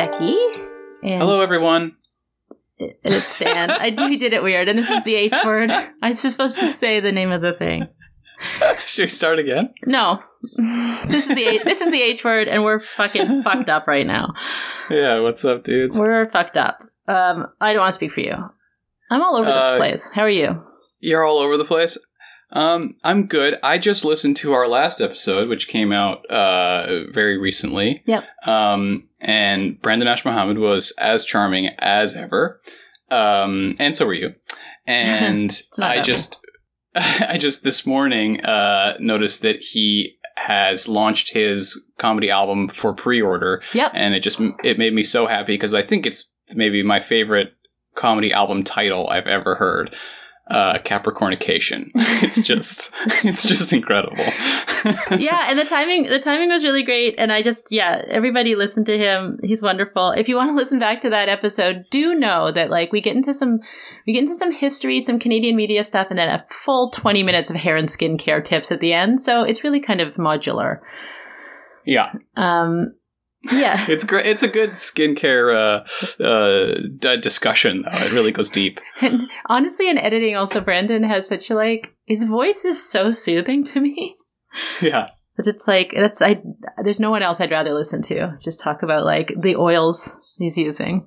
Becky. And Hello, everyone. It's Dan. I we did it weird, and this is the H word. I was just supposed to say the name of the thing. Should we start again? No, this is the H, this is the H word, and we're fucking fucked up right now. Yeah, what's up, dudes? We're fucked up. Um, I don't want to speak for you. I'm all over the Uh, place. How are you? You're all over the place. Um, I'm good. I just listened to our last episode, which came out uh very recently. Yep. Um, and Brandon Ash-Mohammed was as charming as ever. Um, and so were you. And I just, I just this morning uh noticed that he has launched his comedy album for pre-order. Yep. and it just it made me so happy because I think it's maybe my favorite comedy album title I've ever heard. Uh, Capricornication. It's just it's just incredible. yeah, and the timing the timing was really great and I just yeah, everybody listen to him. He's wonderful. If you want to listen back to that episode, do know that like we get into some we get into some history, some Canadian media stuff and then a full 20 minutes of hair and skincare tips at the end. So it's really kind of modular. yeah, Um yeah. it's great. It's a good skincare uh, uh, d- discussion. Though it really goes deep. And honestly, in editing, also Brandon has such a like his voice is so soothing to me Yeah, that it's like that's I. There's no one else I'd rather listen to. Just talk about like the oils he's using,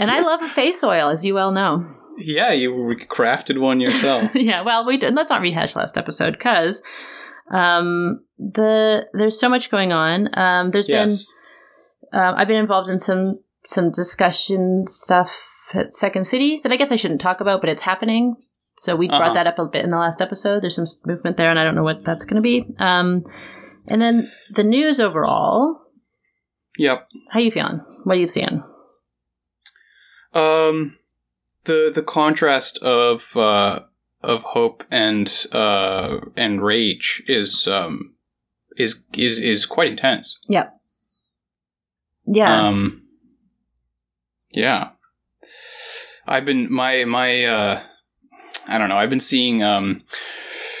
and I love a face oil, as you well know. yeah. You crafted one yourself. yeah, well, we did. let's not rehash last episode because um the there's so much going on. Um, there's yes. been um, I've been involved in some some discussion stuff at Second City that I guess I shouldn't talk about, but it's happening. So we Uh-huh. brought that up a bit in the last episode. There's some movement there, and I don't know what that's going to be. Um, and then the news overall. Yep. How you feeling? What are you seeing? Um, the the contrast of uh of hope and uh and rage is um is is is quite intense. Yeah. Um, yeah. I've been my my uh, I don't know. I've been seeing um,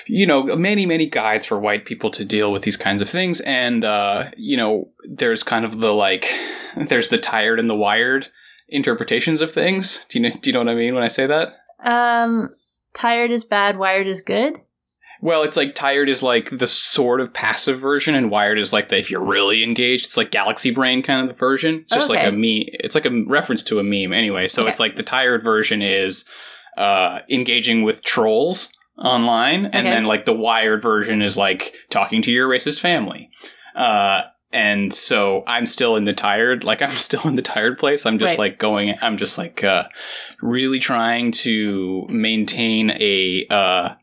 you know, many many guides for white people to deal with these kinds of things, and uh, you know, there's kind of the like, there's the tired and the wired interpretations of things. Do you know? Do you know what I mean when I say that? um, tired is bad, wired is good. Well, it's like tired is like the sort of passive version, and wired is like the if you're really engaged. It's like galaxy brain kind of the version. It's just like a meme. It's like a reference to a meme anyway. So Okay. it's like the tired version is uh, engaging with trolls online, and Okay. then like the wired version is like talking to your racist family. Uh, and so I'm still in the tired, like I'm still in the tired place. I'm just Right. like going. I'm just like uh, really trying to maintain a. Uh,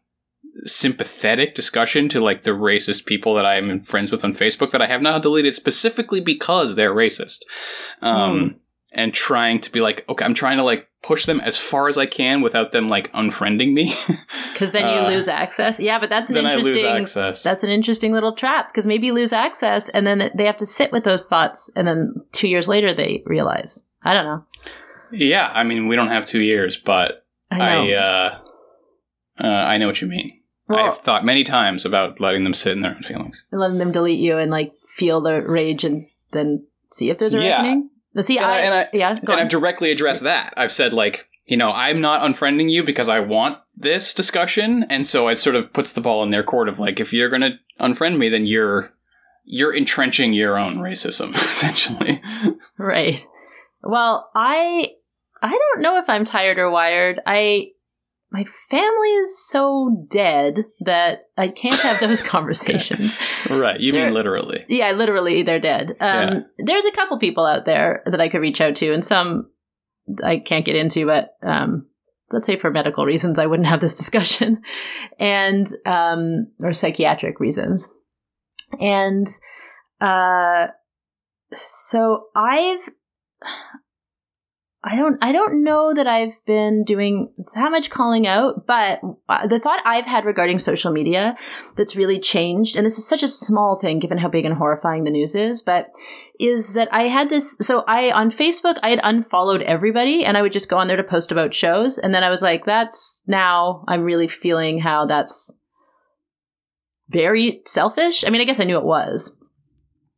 sympathetic discussion to like the racist people that I'm friends with on Facebook that I have not deleted specifically because they're racist. Um, and trying to be like, okay, I'm trying to like push them as far as I can without them like unfriending me. Because then you Uh, lose access. Yeah, but that's an then I lose interesting. access. That's an interesting little trap because maybe you lose access and then they have to sit with those thoughts, and then two years later they realize. I don't know. yeah, I mean, we don't have two years, but I know. I, uh, uh, I know what you mean. Well- I've thought many times about letting them sit in their own feelings. and letting them delete you and like feel the rage and then see if there's a Yeah. reckoning. The see, And I, I- and I- yeah, and on. I've directly addressed that. I've said like, you know, I'm not unfriending you because I want this discussion, and so it sort of puts the ball in their court of like, if you're going to unfriend me, then you're you're entrenching your own racism essentially. right. Well, I I don't know if I'm tired or wired. I my family is so dead that I can't have those conversations. right? You There- mean literally? Yeah, literally, they're dead. Um, Yeah. There's a couple people out there that I could reach out to, and some I can't get into, but um, let's say for medical reasons, I wouldn't have this discussion, and um, or psychiatric reasons, and uh, so I've. I don't I don't know that I've been doing that much calling out, but uh, the thought I've had regarding social media that's really changed, and this is such a small thing given how big and horrifying the news is, but is that I had this. So I, on Facebook, I had unfollowed everybody and I would just go on there to post about shows. And then I was like, that's now I'm really feeling how that's very selfish. I mean, I guess I knew it was.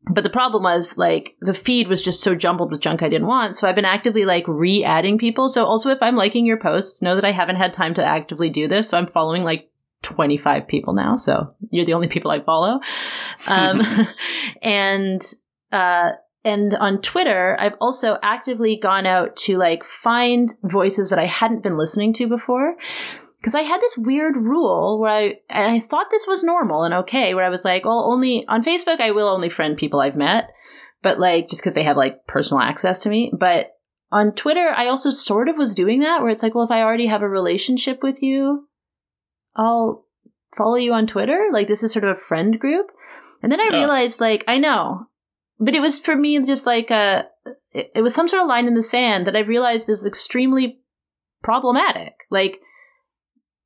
But the problem was like the feed was just so jumbled with junk I didn't want. So I've been actively like re-adding people. So also if I'm liking your posts, know that I haven't had time to actively do this. So I'm following like 25 people now. So you're the only people I follow. Um, and, uh, and on Twitter, I've also actively gone out to like find voices that I hadn't been listening to before. Cause I had this weird rule where I, and I thought this was normal and okay, where I was like, well, only on Facebook, I will only friend people I've met, but like, just cause they have like personal access to me. But on Twitter, I also sort of was doing that where it's like, well, if I already have a relationship with you, I'll follow you on Twitter. Like this is sort of a friend group. And then I Yeah. realized like, I know, but it was for me just like a, it, it was some sort of line in the sand that I realized is extremely problematic. Like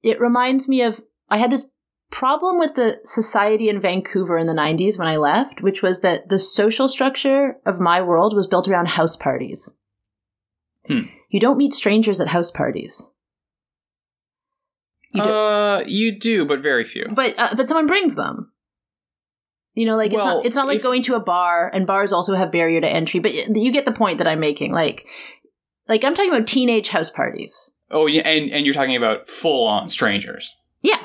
it reminds me of, I had this problem with the society in Vancouver in the 90s when I left, which was that the social structure of my world was built around house parties. Hmm. You don't meet strangers at house parties. You do- Uh, you do, but very few. but uh, but someone brings them. You know, like it's not it's not like if- going to a bar, and bars also have barrier to entry. But you get the point that I'm making. Like, like I'm talking about teenage house parties. Oh, yeah, and and you're talking about full on strangers, Yeah,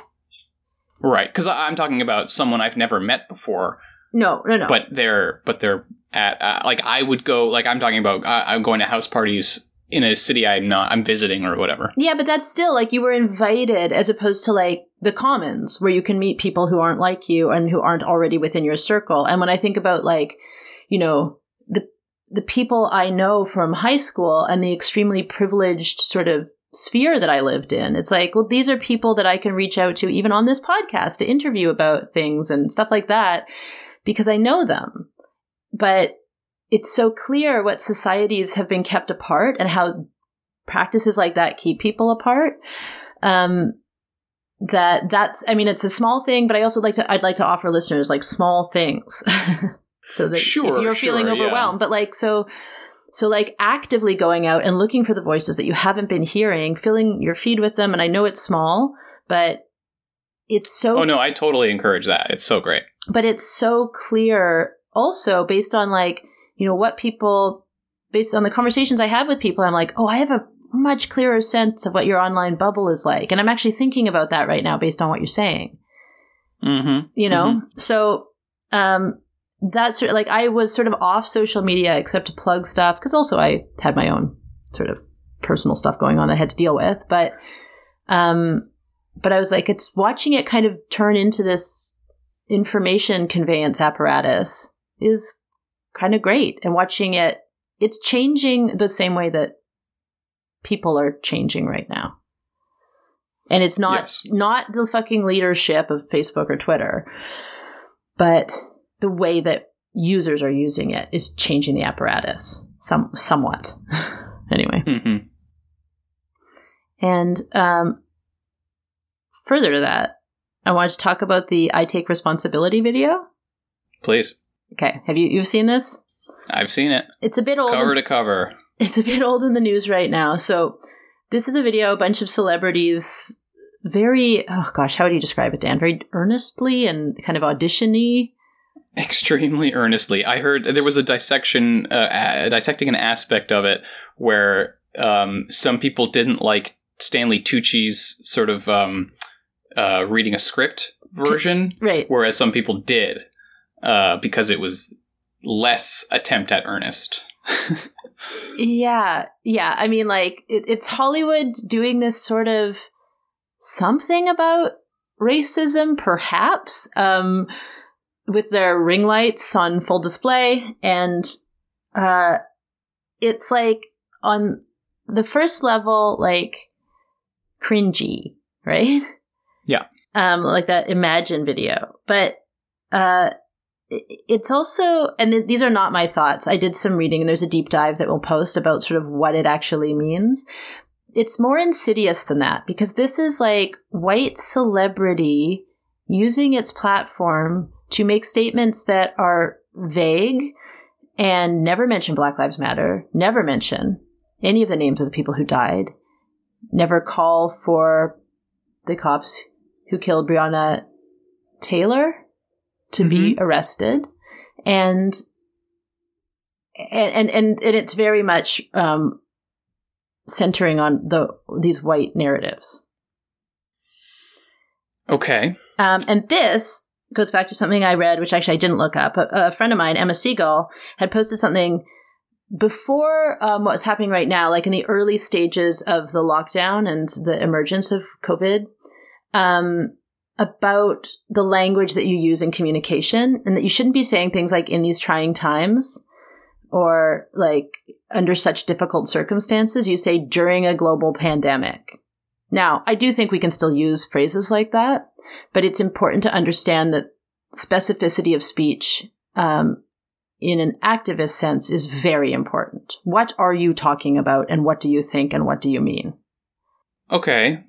right? Because I'm talking about someone I've never met before, no, no, no. but they're but they're at uh, like I would go like I'm talking about uh, I'm going to house parties in a city I'm not I'm visiting or whatever. yeah, but that's still like you were invited, as opposed to like the commons, where you can meet people who aren't like you and who aren't already within your circle. And when I think about like, you know, the the people I know from high school and the extremely privileged sort of sphere that I lived in. It's like, well, these are people that I can reach out to even on this podcast to interview about things and stuff like that because I know them. But it's so clear what societies have been kept apart and how practices like that keep people apart. Um, that that's, I mean, it's a small thing, but I also like to, I'd like to offer listeners like small things. so that Sure, if you're feeling sure, yeah. overwhelmed, but like, so, so like actively going out and looking for the voices that you haven't been hearing, filling your feed with them. And I know it's small, but it's so Oh no, I totally encourage that. It's so great. but it's so clear also based on like you know what people based on the conversations i have with people i'm like oh i have a much clearer sense of what your online bubble is like and i'm actually thinking about that right now based on what you're saying Mm-hmm. you know so um that's sort of like i was sort of off social media except to plug stuff because also i had my own sort of personal stuff going on i had to deal with but um but i was like it's watching it kind of turn into this information conveyance apparatus is kind of great and watching it it's changing the same way that people are changing right now and it's not Yes. not the fucking leadership of facebook or twitter but the way that users are using it is changing the apparatus some somewhat anyway Mm-hmm. and um, further to that i wanted to talk about the i take responsibility video Please, okay have you you've seen this I've seen it it's a bit old cover to cover. it's a bit old in the news right now. So this is a video, a bunch of celebrities, very oh gosh, how would you describe it, Dan? Very earnestly and kind of audition-y. extremely earnestly. I heard there was a dissection, uh, a- dissecting an aspect of it where um, some people didn't like Stanley Tucci's sort of um, uh, reading a script version, Right. whereas some people did uh, because it was less attempt at earnest. Yeah, yeah. I mean, like it, it's Hollywood doing this sort of something about racism, perhaps, um, with their ring lights on full display, and uh, it's like on the first level, like cringy, right? Yeah. Um, like that Imagine video, but uh it's also and th- these are not my thoughts i did some reading and there's a deep dive that we'll post about sort of what it actually means it's more insidious than that because this is like white celebrity using its platform to make statements that are vague and never mention black lives matter never mention any of the names of the people who died never call for the cops who killed breonna taylor to be arrested and and and and, and it's very much um, centering on the these white narratives. Okay. Um, and this goes back to something I read, which actually I didn't look up. A, a friend of mine, Emma Siegel, had posted something before um, what's happening right now, like in the early stages of the lockdown and the emergence of COVID, um, about the language that you use in communication, and that you shouldn't be saying things like "in these trying times" or like under such difficult circumstances. You say during a global pandemic. Now, I do think we can still use phrases like that, but it's important to understand that specificity of speech um, in an activist sense is very important. What are you talking about, and what do you think, and what do you mean? Okay.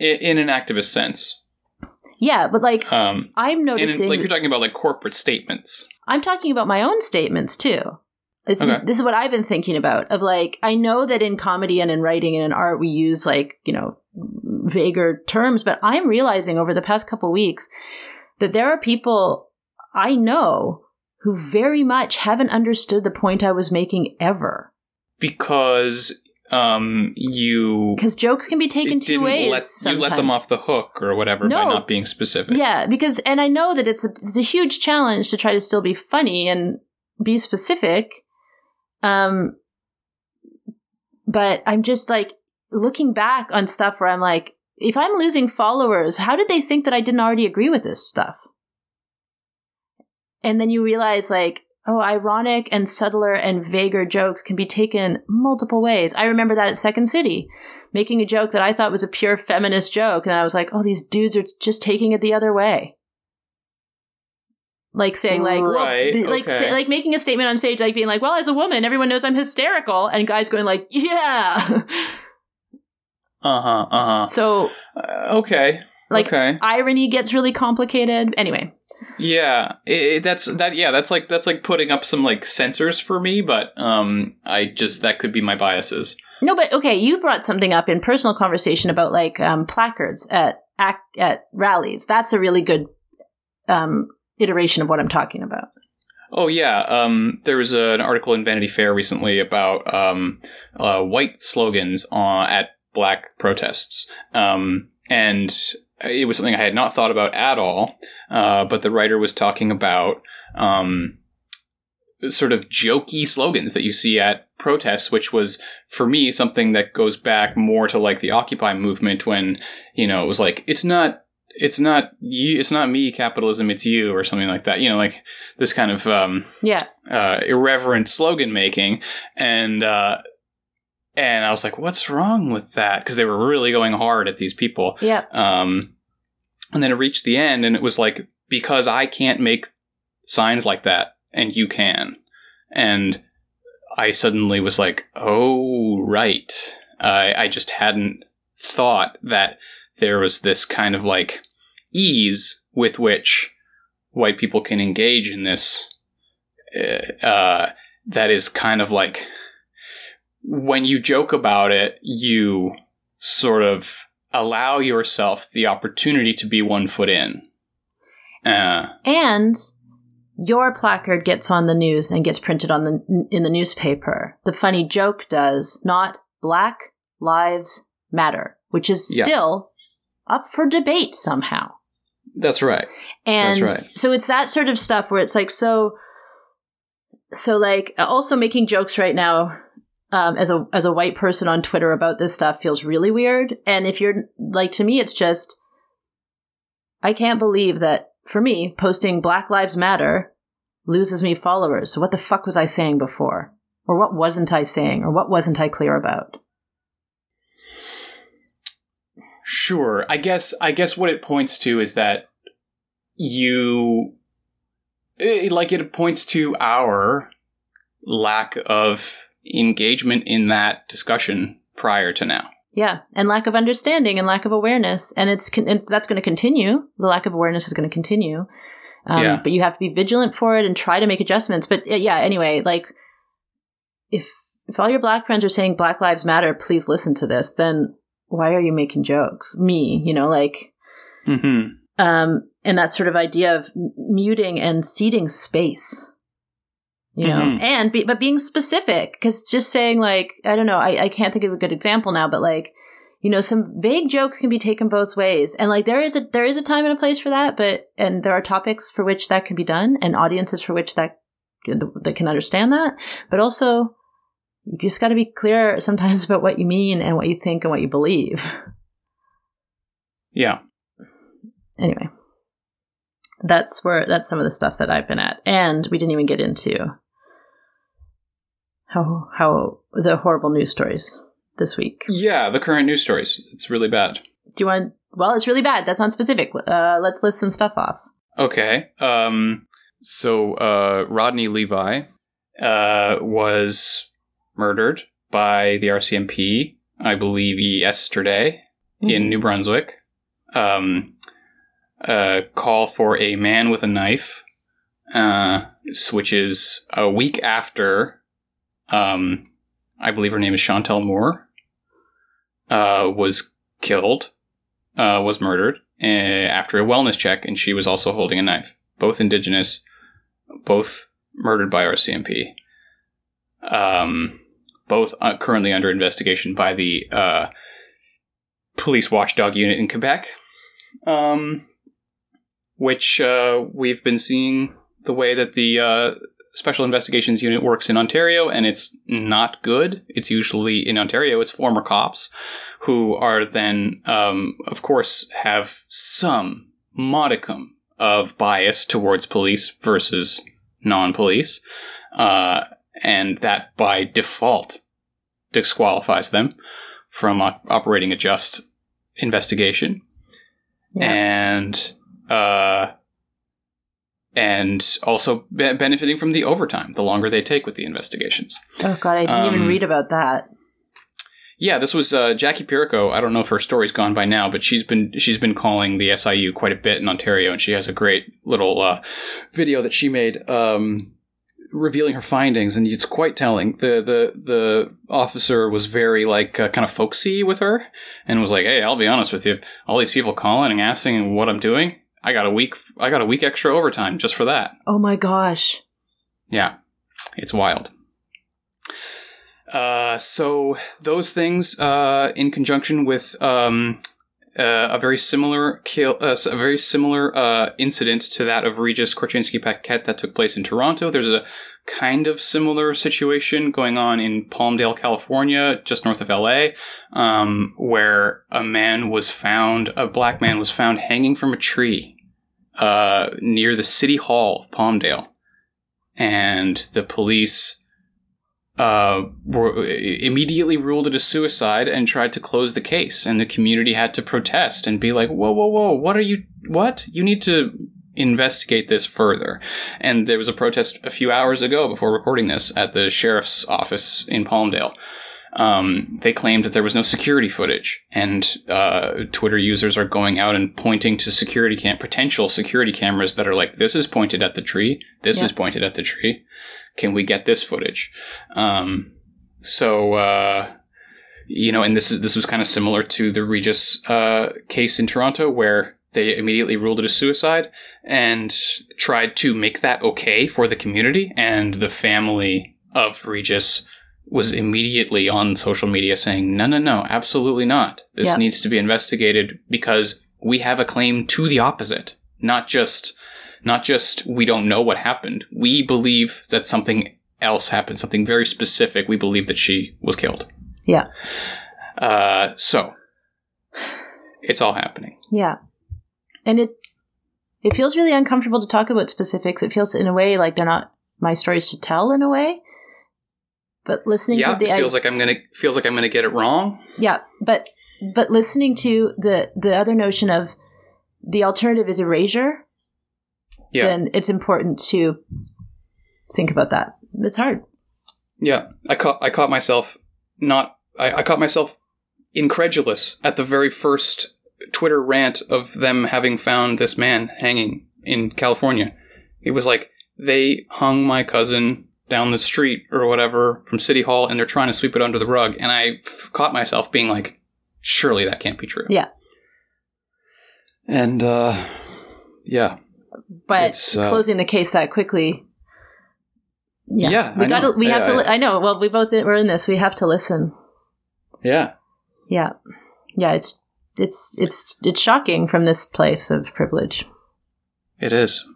I- in an activist sense. Yeah, but like Um, I'm in, noticing, like you're talking about like corporate statements. I'm talking about my own statements too. This, Okay. this is what I've been thinking about. Of like, I know that in comedy and in writing and in art, we use like you know vaguer terms, but I'm realizing over the past couple weeks that there are people I know who very much haven't understood the point I was making ever. Because um you Because jokes can be taken two ways. let, you let them off the hook or whatever by not being specific. Yeah, because and I know that it's a it's a huge challenge to try to still be funny and be specific. Um but I'm just like looking back on stuff where I'm like if I'm losing followers, how did they think that I didn't already agree with this stuff? And then you realize like oh, ironic and subtler and vaguer jokes can be taken multiple ways. I remember that at Second City, making a joke that I thought was a pure feminist joke, and I was like, oh, these dudes are just taking it the other way. Like saying, like, Right, be- like, okay. say, like making a statement on stage, like being like, "Well, as a woman, everyone knows I'm hysterical," and guys going like, "Yeah." Uh huh. Uh huh. so, okay. like, okay. irony gets really complicated. Anyway, Yeah. It, that's that. Yeah. That's like that's like putting up some like sensors for me, but um, I just that could be my biases. No, but okay, you brought something up in personal conversation about like um, placards at ac- at rallies. That's a really good um, iteration of what I'm talking about. Oh yeah, um, there was an article in Vanity Fair recently about um, uh, white slogans on, at black protests, um, and it was something I had not thought about at all. Uh, but the writer was talking about um, sort of jokey slogans that you see at protests, which was for me something that goes back more to like the Occupy movement when you know it was like it's not. It's not you. It's not me. Capitalism. It's you, or something like that. You know, like this kind of um, Yeah, uh, irreverent slogan making, and uh, and I was like, "What's wrong with that?" Because they were really going hard at these people. yeah, Um, and then it reached the end, and it was like, "Because I can't make signs like that, and you can," and I suddenly was like, "Oh, right." I I just hadn't thought that there was this kind of like ease with which white people can engage in this uh, uh, that is kind of like when you joke about it, you sort of allow yourself the opportunity to be one foot in. Uh, and your placard gets on the news and gets printed on the in the newspaper. The funny joke does not. Black lives matter, which is Yeah. still up for debate somehow. that's right. And That's right. so it's that sort of stuff where it's like so so like also making jokes right now um, as a as a white person on Twitter about this stuff feels really weird. And if you're like to me it's just I can't believe that for me posting Black Lives Matter loses me followers. So what the fuck was I saying before? Or what wasn't I saying? Or what wasn't I clear about? Sure. I guess I guess what it points to is that you it, like it points to our lack of engagement in that discussion prior to now. Yeah, and lack of understanding and lack of awareness, and it's, con- and that's going to continue. The lack of awareness is going to continue, um, Yeah. but you have to be vigilant for it and try to make adjustments. But yeah, anyway, like if if all your black friends are saying Black Lives Matter, please listen to this. Then why are you making jokes? Me, you know, like Mm-hmm. um, and that sort of idea of m- muting and ceding space you know, Mhm. and be, but being specific because just saying like I don't know, I, I can't think of a good example now, but like you know, some vague jokes can be taken both ways, and like there is a there is a time and a place for that, but and there are topics for which that can be done, and audiences for which that that can understand that, but also you just got to be clear sometimes about what you mean and what you think and what you believe. Yeah. anyway, that's where that's some of the stuff that I've been at, and we didn't even get into how how the horrible news stories this week. Yeah, the current news stories. It's really bad. Do you want? Well, it's really bad. That's not specific. Uh, let's list some stuff off. Okay. Um so uh Rodney Levi uh was murdered by the RCMP, I believe yesterday in New Brunswick. Um uh call for a man with a knife uh which is a week after um I believe her name is Chantel Moore uh was killed uh was murdered uh, after a wellness check, and she was also holding a knife. Both indigenous, both murdered by RCMP. Um, both uh, currently under investigation by the uh, police watchdog unit in Quebec. Um, which uh, we've been seeing the way that the special investigations unit works in Ontario, and it's not good. It's usually in Ontario, it's former cops who are then, um, of course, have some modicum of bias towards police versus non-police, uh, and that by default disqualifies them from op- operating a just investigation, Yeah. and uh, and also be- benefiting from the overtime the longer they take with the investigations. Oh God, I didn't even Um, read about that. Yeah, this was uh, Jackie Pirico. I don't know if her story's gone by now, but she's been she's been calling the SIU quite a bit in Ontario, and she has a great little uh, video that she made um, revealing her findings, and it's quite telling. the the The officer was very like uh, kind of folksy with her, and was like, "Hey, I'll be honest with you. All these people calling and asking what I'm doing, I got a week. I got a week extra overtime just for that." Oh my gosh. Yeah, it's wild. Uh, so those things, uh, in conjunction with um, uh, a very similar kill, uh, a very similar uh, incident to that of Regis Korchinski-Paquet that took place in Toronto. There's a kind of similar situation going on in Palmdale, California, just north of LA, um, where a man was found, a black man was found hanging from a tree uh, near the city hall of Palmdale and the police uh, were immediately ruled it a suicide and tried to close the case. And the community had to protest and be like, "Whoa, whoa, whoa! What are you? What? You need to investigate this further." And there was a protest a few hours ago before recording this at the sheriff's office in Palmdale. Um, they claimed that there was no security footage, and uh, Twitter users are going out and pointing to security cam potential security cameras that are like, "This is pointed at the tree. This Yeah. is pointed at the tree. Can we get this footage?" Um, so uh, you know, and this is this was kind of similar to the Regis uh, case in Toronto, where they immediately ruled it a suicide and tried to make that okay for the community, and the family of Regis was immediately on social media saying, no, no, no, absolutely not. This Yeah. needs to be investigated because we have a claim to the opposite, not just, not just we don't know what happened. We believe that something else happened, something very specific. We believe that she was killed. Yeah. Uh, so it's all happening. Yeah. And it it feels really uncomfortable to talk about specifics. It feels in a way like they're not my stories to tell in a way. But listening Yeah, to the it feels like I'm gonna feels like I'm gonna get it wrong. Yeah, but but listening to the the other notion of the alternative is erasure, Yeah, then it's important to think about that. It's hard. Yeah, I caught I caught myself not I, I caught myself incredulous at the very first Twitter rant of them having found this man hanging in California. It was like they hung my cousin down the street or whatever from City Hall, and they're trying to sweep it under the rug. And I f- caught myself being like, "Surely that can't be true." Yeah. And uh, yeah, But It's, uh, closing the case that quickly Yeah, Yeah, we I got know. to. We have I- to. I- Li- I know. Well, we both were in this. We have to listen. Yeah. Yeah, yeah. It's it's it's it's shocking from this place of privilege. It is.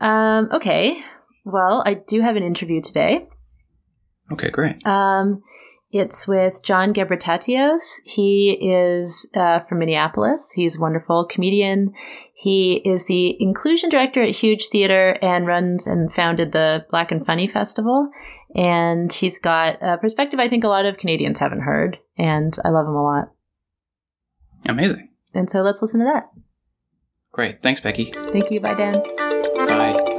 Um. Okay. Well, I do have an interview today. Okay, great. Um, it's with John Gebretatose. He is uh, from Minneapolis. He's a wonderful comedian. He is the inclusion director at Huge Theater and runs and founded the Black and Funny Festival. And he's got a perspective I think a lot of Canadians haven't heard. And I love him a lot. Amazing. And so let's listen to that. Great. Thanks, Becky. Thank you. Bye, Dan. Bye.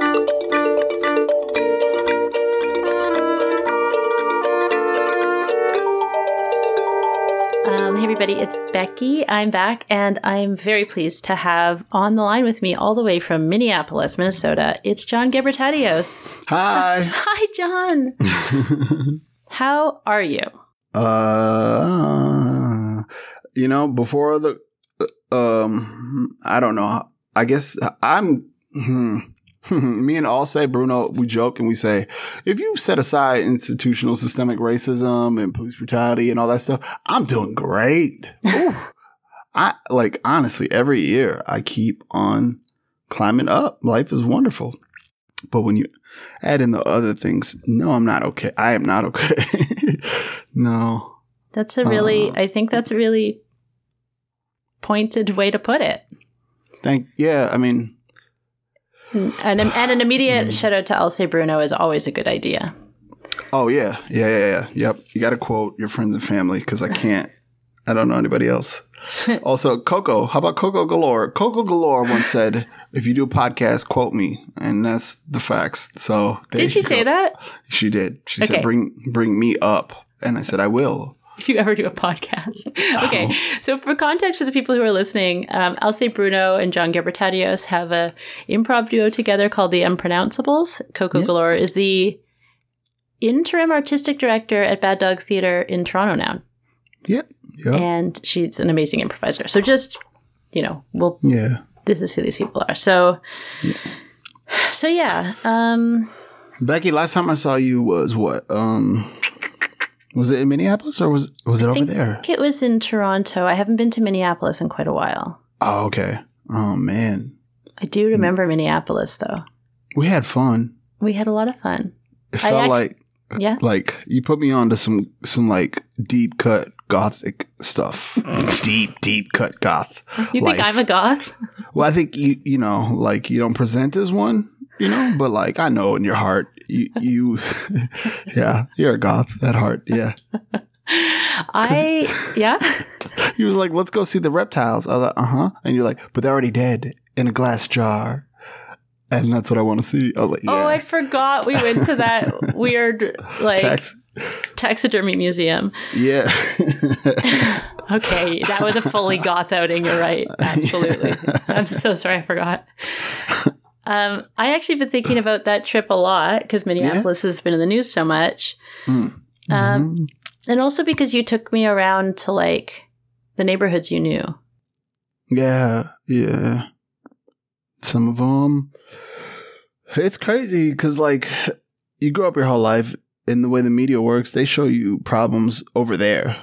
Um, hey, everybody, it's Becky. I'm back, and I'm very pleased to have on the line with me, all the way from Minneapolis, Minnesota, it's John Gebretatose. Hi. Hi, John. How are you? uh, you know, before the, um, I don't know. I guess I'm. Hmm, me and Elsie Bruno, we joke and we say, if you set aside institutional systemic racism and police brutality and all that stuff, I'm doing great. I like honestly, every year I keep on climbing up. Life is wonderful. But when you add in the other things, no, I'm not okay. I am not okay. no. That's a really, Uh. I think that's a really pointed way to put it. Thank yeah, I mean Mm, and, and an immediate mm. shout out to Elsie Bruno is always a good idea. Oh yeah, yeah, yeah, yeah. Yep. You got to quote your friends and family because I can't. I don't know anybody else. also, Coco. How about Coco Galore? Coco Galore once said, "If you do a podcast, quote me," and that's the facts. So Did she you say that? She did. She Okay. said, "Bring bring me up," and I said, "I will." If you ever do a podcast. okay. Oh. So for context for the people who are listening, um, Elsie Bruno and John Gebretatose have a improv duo together called the Unpronounceables. Coco Yeah. Galore is the interim artistic director at Bad Dog Theater in Toronto now. Yep. Yep. and she's an amazing improviser. So just you know, we'll yeah. this is who these people are. So so yeah, um Becky, last time I saw you was what? Um, was it in Minneapolis or was was it over there? I over think there? it was in Toronto. I haven't been to Minneapolis in quite a while. Oh, okay. Oh man, I do remember Minneapolis though. we had fun. We had a lot of fun. It felt act- like Yeah. like you put me on to some some like deep cut gothic stuff. deep deep cut goth. You think. I'm a goth? Well, I think you you know like you don't present as one, you know, but like I know in your heart you you yeah you're a goth at heart. Yeah. I yeah. He was like, "Let's go see the reptiles." I was like, "Uh huh," and you're like, "But they're already dead in a glass jar." And that's what I want to see. I was like, Oh, I forgot we went to that weird like Tax- taxidermy museum. yeah. Okay, that was a fully goth outing. You're right. Absolutely. I'm so sorry. I forgot. Um, I actually been thinking about that trip a lot because Minneapolis has been in the news so much, Mm. um, Mhm. and also because you took me around to like the neighborhoods you knew. Yeah, yeah. Some of them. It's crazy because, like, you grow up your whole life, and the way the media works, they show you problems over there.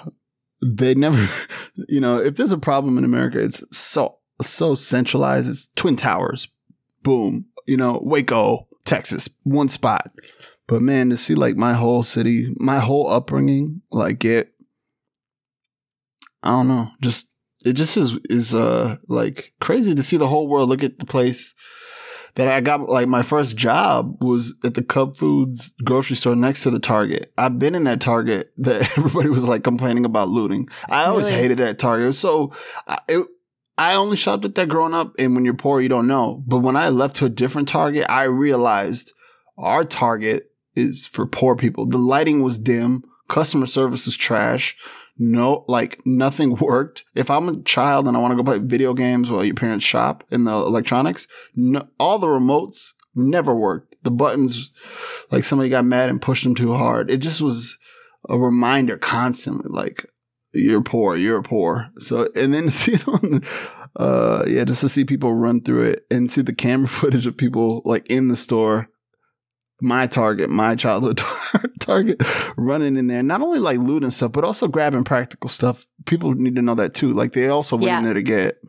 They never, you know, if there's a problem in America, it's so so centralized. It's Twin Towers, boom. You know, Waco, Texas, one spot. But man, to see like my whole city, my whole upbringing, like it, I don't know, just it just is is uh like crazy to see the whole world look at the place that I got like my first job was at the Cub Foods grocery store next to the Target. I've been in that Target that everybody was like complaining about looting. I always Really? hated that Target. It was so I, it, I only shopped at that growing up, and when you're poor, you don't know. But when I left to a different Target, I realized our Target is for poor people. The lighting was dim, customer service is trash. No, like nothing worked. If I'm a child and I want to go play video games while your parents shop in the electronics, no, all the remotes never worked. The buttons, like somebody got mad and pushed them too hard. It just was a reminder constantly, like you're poor, you're poor. So, and then to see it on, uh, yeah, just to see people run through it and see the camera footage of people like in the store my target, my childhood target, running in there, not only like looting stuff, but also grabbing practical stuff. People need to know that too. Like they also went Yeah. in there to get,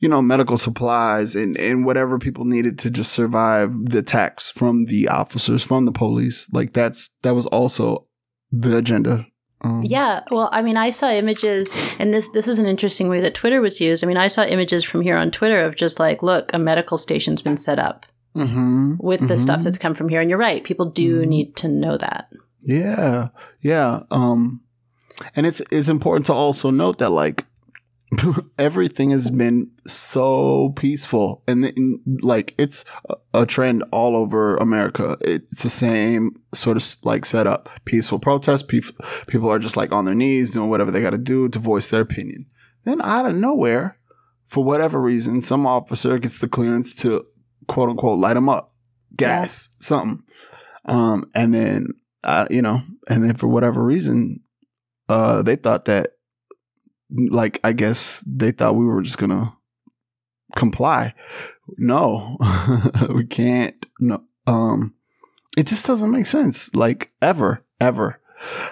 you know, medical supplies and, and whatever people needed to just survive the attacks from the officers, from the police. Like that's, that was also the agenda. Um, Yeah, well, I mean, I saw images, and this this was an interesting way that Twitter was used. I mean, I saw images from here on Twitter of just like, look, a medical station's been set up mhm, with the mhm. stuff that's come from here, and you're right, people do Mhm. need to know that. Yeah, yeah. Um, and it's it's important to also note that like everything has been so peaceful, and, and, like it's a, a trend all over America. It's the same sort of like setup: peaceful protest. Peop- people are just like on their knees doing whatever they got to do to voice their opinion. Then out of nowhere, for whatever reason, some officer gets the clearance to quote unquote light them up, gas, something. Um, and then uh, you know, and then for whatever reason, uh, they thought that, like, I guess they thought we were just gonna comply. No, we can't. No, um, it just doesn't make sense. Like ever, ever.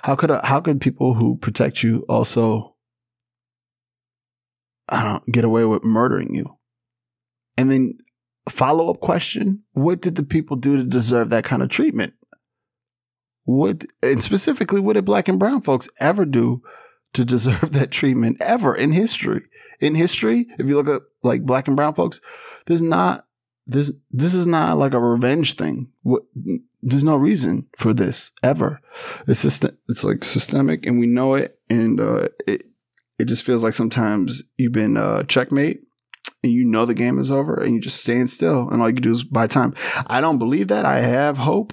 How could how could people who protect you also, I don't get away with murdering you? And then follow up question: What did the people do to deserve that kind of treatment? What and specifically, what did black and brown folks ever do to deserve that treatment ever in history? In history, if you look at like black and brown folks, there's not this. This is not like a revenge thing. What, there's no reason for this ever. It's just it's like systemic, and we know it, and uh, it it just feels like sometimes you've been uh, checkmate. And you know the game is over, and you just stand still, and all you can do is buy time. I don't believe that. I have hope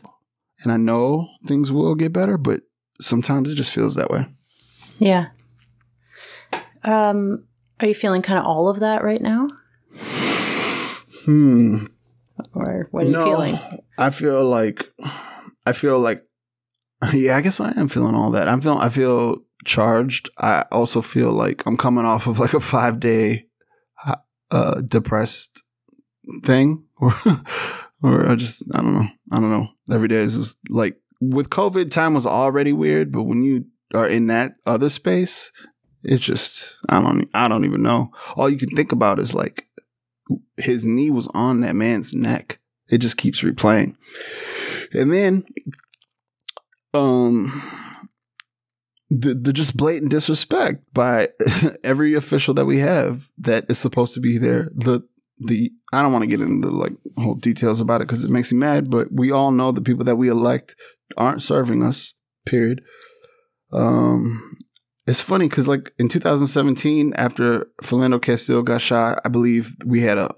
and I know things will get better, but sometimes it just feels that way. Yeah. Um, are you feeling kind of all of that right now, Hmm. or what are you no, feeling? I feel like I feel like yeah, I guess I am feeling all that. I'm feeling I feel charged. I also feel like I'm coming off of like a 5-day uh depressed thing or or I just I don't know. I don't know. Every day is just like with COVID time was already weird, but when you are in that other space, it's just I don't I don't even know. All you can think about is like his knee was on that man's neck. It just keeps replaying. And then um the, the just blatant disrespect by every official that we have that is supposed to be there. The the I don't want to get into like whole details about it because it makes me mad, but we all know the people that we elect aren't serving us. Period. Um, it's funny because like in 2017, after Philando Castile got shot, I believe we had a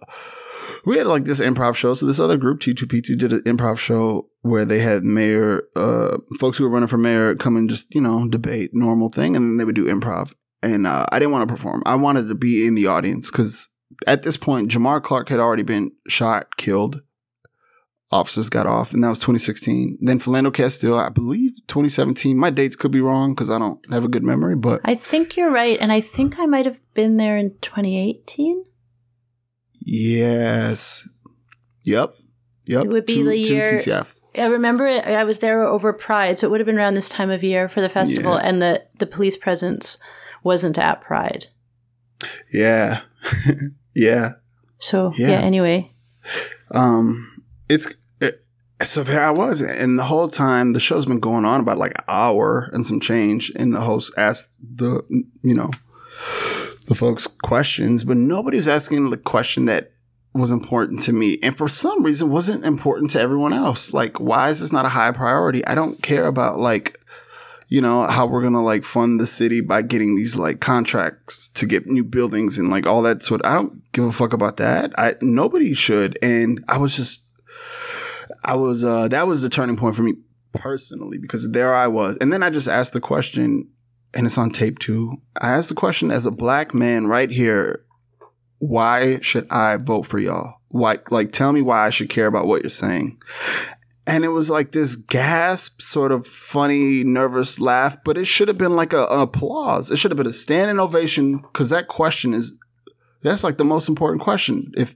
we had like this improv show. So this other group, T2P2, did an improv show where they had mayor uh folks who were running for mayor come and just you know debate normal thing, and then they would do improv. And uh, I didn't want to perform. I wanted to be in the audience because at this point, Jamar Clark had already been shot, killed. Officers got off, and that was 2016. Then Philando Castile, I believe 2017. My dates could be wrong because I don't have a good memory, but I think you're right, and I think I might have been there in 2018. yes, yep, yep. It would be Two- the year- TCFs. I remember it, I was there over Pride, so it would have been around this time of year for the festival, Yeah. and the the police presence wasn't at Pride. Yeah, yeah. So yeah. Yeah. anyway, Um, it's it, so there I was, and the whole time the show's been going on about like an hour and some change, and the host asked the you know the folks questions, but nobody was asking the question that was important to me, and for some reason wasn't important to everyone else. Like, why is this not a high priority? I don't care about like you know how we're gonna like fund the city by getting these like contracts to get new buildings and like all that sort. I don't give a fuck about that. I nobody should, and I was just, I was uh that was the turning point for me personally because there I was, and then I just asked the question, and it's on tape too. I asked the question as a black man right here. Why should I vote for y'all? Why, like, tell me why I should care about what you're saying. And it was like this gasp, sort of funny, nervous laugh, but it should have been like a, an applause. It should have been a standing ovation because that question is that's like the most important question. If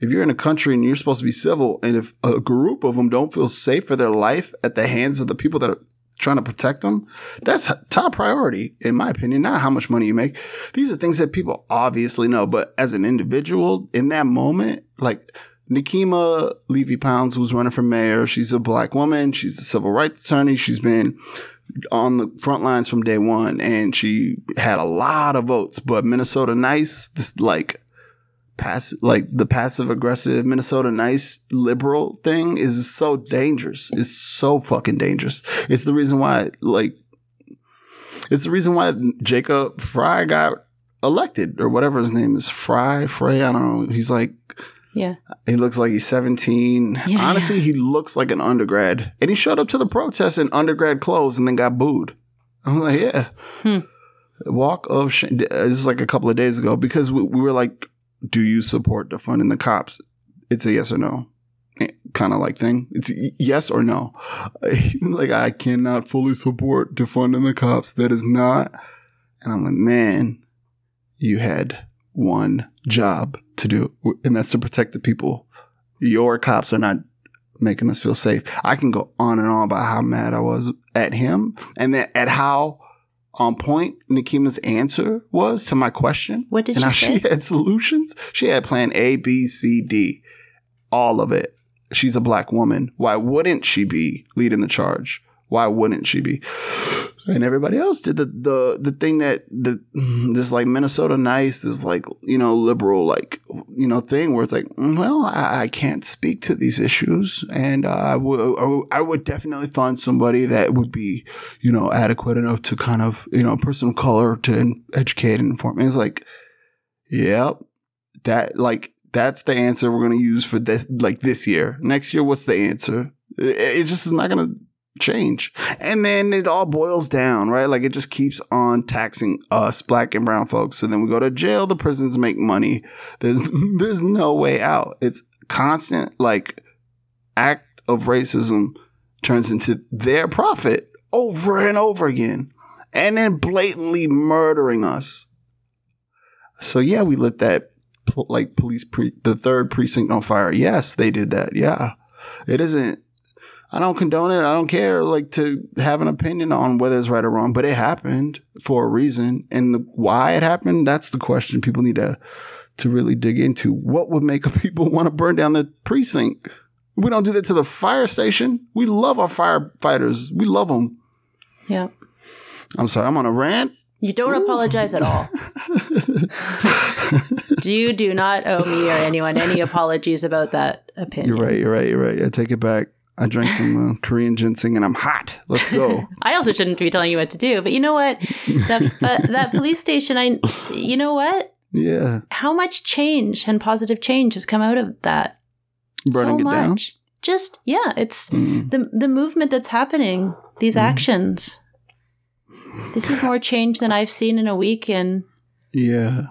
If you're in a country and you're supposed to be civil, and if a group of them don't feel safe for their life at the hands of the people that are trying to protect them, that's top priority, in my opinion, not how much money you make. These are things that people obviously know, but as an individual in that moment, like Nekima Levy Pounds, who's running for mayor, she's a black woman, she's a civil rights attorney, she's been on the front lines from day one, and she had a lot of votes. But Minnesota Nice, this like pass like the passive aggressive Minnesota nice liberal thing is so dangerous. It's so fucking dangerous. It's the reason why like it's the reason why Jacob Fry got elected or whatever his name is. Fry, Frey, I don't know. He's like Yeah. he looks like he's 17. Yeah, Honestly, he looks like an undergrad. And he showed up to the protest in undergrad clothes and then got booed. I'm like, yeah. Hmm. Walk of shame. This is like a couple of days ago because we, we were like, do you support defunding the cops? It's a yes or no eh, kind of like thing. It's yes or no. like, I cannot fully support defunding the cops. That is not. And I'm like, man, you had one job to do, and that's to protect the people. Your cops are not making us feel safe. I can go on and on about how mad I was at him and then at how on point Nekima's answer was to my question. What did and you say? she had solutions. She had plan A, B, C, D, all of it. She's a black woman. Why wouldn't she be leading the charge? Why wouldn't she be? And everybody else did the the the thing that the this like Minnesota nice, this like you know liberal like you know thing where it's like, "Mm, well, I, I can't speak to these issues, and uh, I would I would definitely find somebody that would be you know adequate enough to kind of you know person of color to educate and inform. And it's like, yep, that like that's the answer we're gonna use for this like this year. Next year, what's the answer? It, it just is not gonna change. And then it all boils down, right? Like it just keeps on taxing us, black and brown folks. So then we go to jail, the prisons make money. There's there's no way out. It's constant like act of racism turns into their profit over and over again. And then blatantly murdering us. So yeah, we lit that like police pre- the third precinct on fire. Yes, they did that. Yeah. It isn't I don't condone it. I don't care like to have an opinion on whether it's right or wrong, but it happened for a reason. And the, why it happened, that's the question people need to to really dig into. What would make people want to burn down the precinct? We don't do that to the fire station. We love our firefighters. We love them. Yeah. I'm sorry, I'm on a rant. You don't apologize at all. you do not owe me or anyone any apologies about that opinion. You're right. You're right. You're right. I take it back. I drank some uh, Korean ginseng and I'm hot. Let's go. I also shouldn't be telling you what to do, but you know what? That but that police station, I, you know what? yeah, How much change and positive change has come out of that? burning so much. Just yeah, it's Mm. the the movement that's happening. These actions. This is more change than I've seen in a week in Yeah.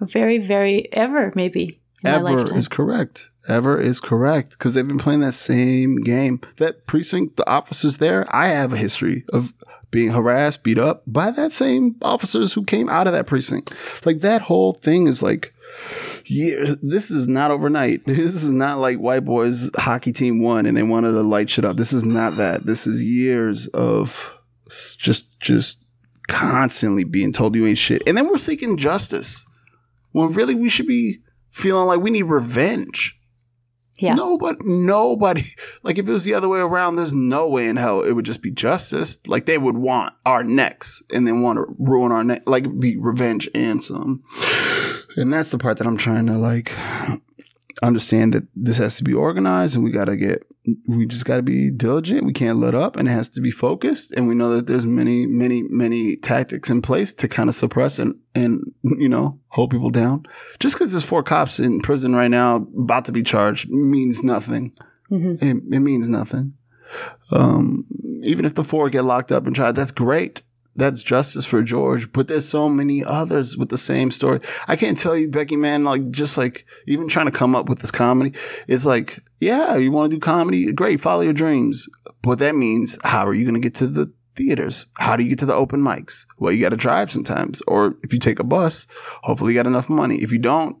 very, very ever maybe Ever is correct. Ever is correct because they've been playing that same game. That precinct, the officers there, I have a history of being harassed, beat up by that same officers who came out of that precinct. Like that whole thing is like, yeah, this is not overnight. This is not like white boys hockey team won and they wanted to light shit up. This is not that. This is years of just, just constantly being told you ain't shit. And then we're seeking justice when really we should be feeling like we need revenge. yeah. Nobody, nobody, like if it was the other way around, there's no way in hell it would just be justice. Like they would want our necks and then want to ruin our neck, like be revenge and some. And that's the part that I'm trying to like understand that this has to be organized and we got to get, we just got to be diligent. We can't let up and it has to be focused. And we know that there's many, many, many tactics in place to kind of suppress and, and, you know, hold people down. Just because there's four cops in prison right now about to be charged means nothing. Mhm. It, it means nothing. Um, even if the four get locked up and tried, that's great. That's justice for George. But there's so many others with the same story. I can't tell you, Becky, man, like just like even trying to come up with this comedy, it's like, yeah, you want to do comedy? Great, follow your dreams. But that means how are you going to get to the theaters? How do you get to the open mics? Well, you got to drive sometimes. Or if you take a bus, hopefully you got enough money. If you don't,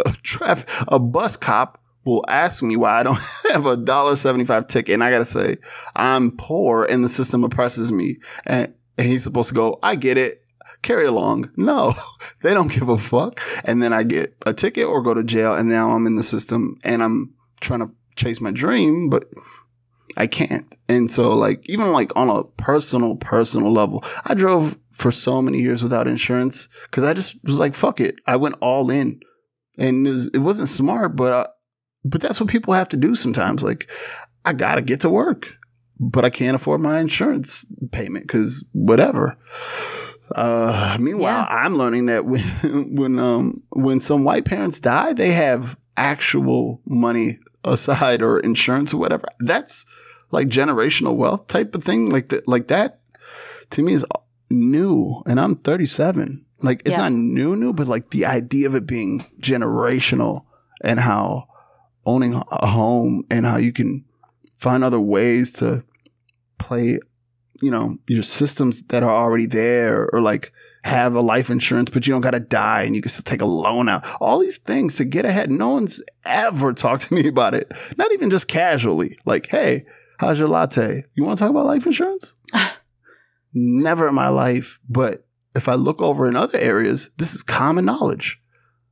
a a bus cop will ask me why I don't have a dollar seventy five ticket, and I gotta say I'm poor, and the system oppresses me, and, and he's supposed to go, I get it. Carry along. No, they don't give a fuck. And then I get a ticket or go to jail, and now I'm in the system and I'm trying to chase my dream, but I can't. And so, like, even like on a personal, personal level, I drove for so many years without insurance because I just was like, fuck it. I went all in, and it, was, wasn't smart, but uh, but that's what people have to do sometimes. Like, I gotta get to work, but I can't afford my insurance payment because whatever. Uh, meanwhile, Yeah. I'm learning that when when um when some white parents die, they have actual money aside or insurance or whatever. That's like generational wealth type of thing. Like that, like that to me is new. And I'm 37. Like it's Yeah. not new, new, but like the idea of it being generational and how owning a home and how you can find other ways to play, you know, your systems that are already there or like have a life insurance, but you don't got to die and you can still take a loan out. All these things to get ahead. No one's ever talked to me about it. Not even just casually. Like, hey, how's your latte? You want to talk about life insurance? Never in my life. But if I look over in other areas, this is common knowledge.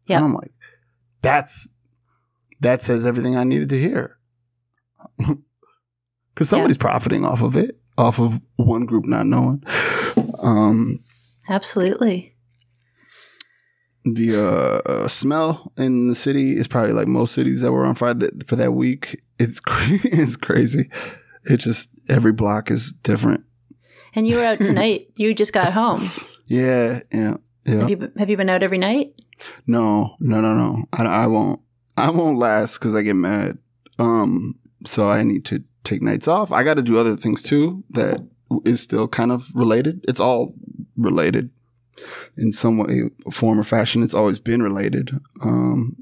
Yeah. And I'm like, that's that says everything I needed to hear. Because somebody's profiting off of it, off of one group not knowing. Um, Absolutely. the uh, uh, smell in the city is probably like most cities that were on fire that, for that week. It's it's crazy. It just every block is different. And you were out tonight. you just got home. Yeah, yeah, yeah. Have you been- have you been out every night? No, no, no, no. I, I won't. I won't last because I get mad. Um, so I need to take nights off. I got to do other things too that is still kind of related. It's all related in some way, form, or fashion. It's always been related. Um,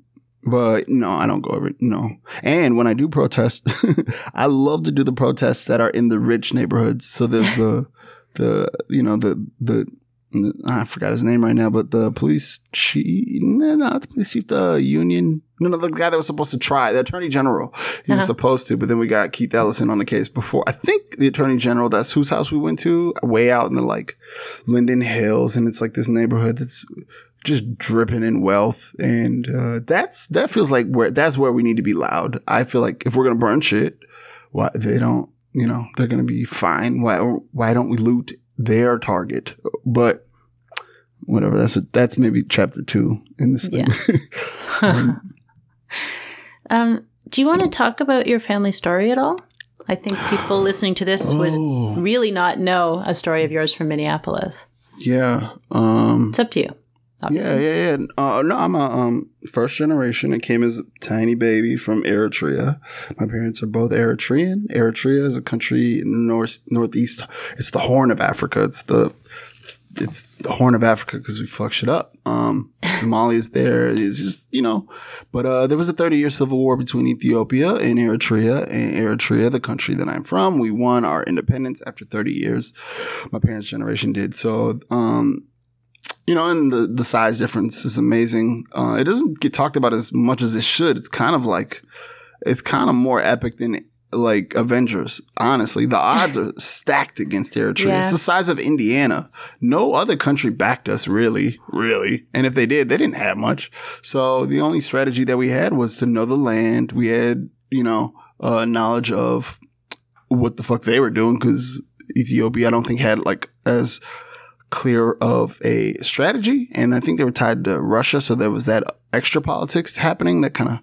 but no, I don't go over it. No. And when I do protest, I love to do the protests that are in the rich neighborhoods. So there's the, the, you know, the, the, I forgot his name right now, but the police chief, no, not the police chief, the union, no, no, the guy that was supposed to try, the attorney general. He Uh-huh. was supposed to, but then we got Keith Ellison on the case before. I think the attorney general, that's whose house we went to, way out in the like Linden Hills, and it's like this neighborhood that's just dripping in wealth, and uh, that's that feels like where that's where we need to be loud. I feel like if we're gonna burn shit, why they don't, you know, they're gonna be fine. Why why don't we loot their target? But whatever. That's a, that's maybe chapter two in this thing. um, do you want to talk about your family story at all? I think people listening to this Oh. would really not know a story of yours from Minneapolis. yeah. Um. It's up to you. Obviously. Yeah, yeah, yeah. Uh, no, I'm a um, first generation. I came as a tiny baby from Eritrea. My parents are both Eritrean. Eritrea is a country in the north northeast. It's the Horn of Africa. It's the it's the Horn of Africa because we fuck shit up. Um, Somalia is there. It's just you know, but uh, there was a 30 year civil war between Ethiopia and Eritrea. And Eritrea, the country that I'm from, we won our independence after 30 years. My parents' generation did. So, um, you know, and the, the size difference is amazing. Uh, it doesn't get talked about as much as it should. It's kind of like, it's kind of more epic than like Avengers. Honestly, the odds are stacked against Eritrea. Yeah. It's the size of Indiana. No other country backed us, really, really. And if they did, they didn't have much. So the only strategy that we had was to know the land. We had, you know, uh, knowledge of what the fuck they were doing because Ethiopia, I don't think had like as clear of a strategy. And I think they were tied to Russia. So there was that extra politics happening that kind of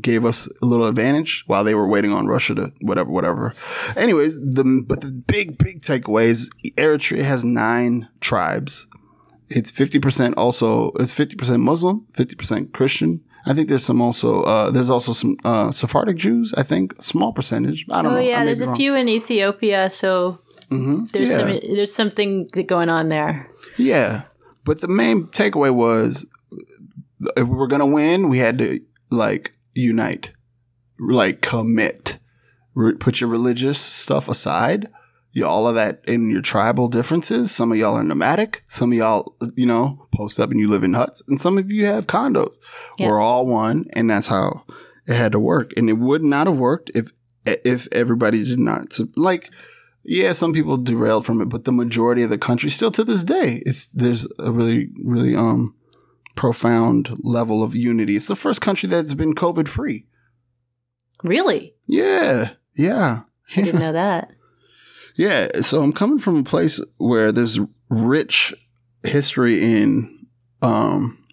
gave us a little advantage while they were waiting on Russia to whatever, whatever. Anyways, the, but the big, big takeaway is Eritrea has nine tribes. It's 50% also, it's 50% Muslim, 50% Christian. I think there's some also, uh, there's also some, uh, Sephardic Jews, I think, small percentage. I don't Oh know. yeah, there's a few in Ethiopia, so hmm there's yeah. some there's something going on there. Yeah. But the main takeaway was if we were going to win, we had to like unite, like commit, Re- put your religious stuff aside. you all of that in your tribal differences. Some of y'all are nomadic. Some of y'all, you know, post up and you live in huts, and some of you have condos. Yeah. We're all one, and that's how it had to work. And it would not have worked if if everybody did not like. Yeah, some people derailed from it, but the majority of the country still to this day, it's there's a really really um profound level of unity. It's the first country that's been COVID free. Really? Yeah, yeah. I didn't know that. Yeah, so I'm coming from a place where there's rich history in um,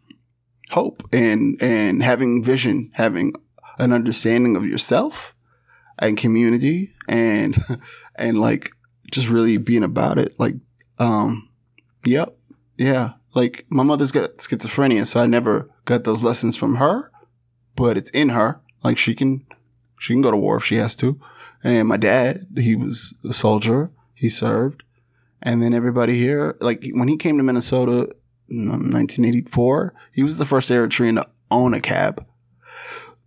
hope and and having vision, having an understanding of yourself and community, and and like just really being about it. Like, um, yep, yeah. Like my mother's got schizophrenia, so I never got those lessons from her, but it's in her. Like she can she can go to war if she has to. And my dad, he was a soldier. He served. And then everybody here, like when he came to Minnesota mm, in 1984, he was the first Eritrean to own a cab.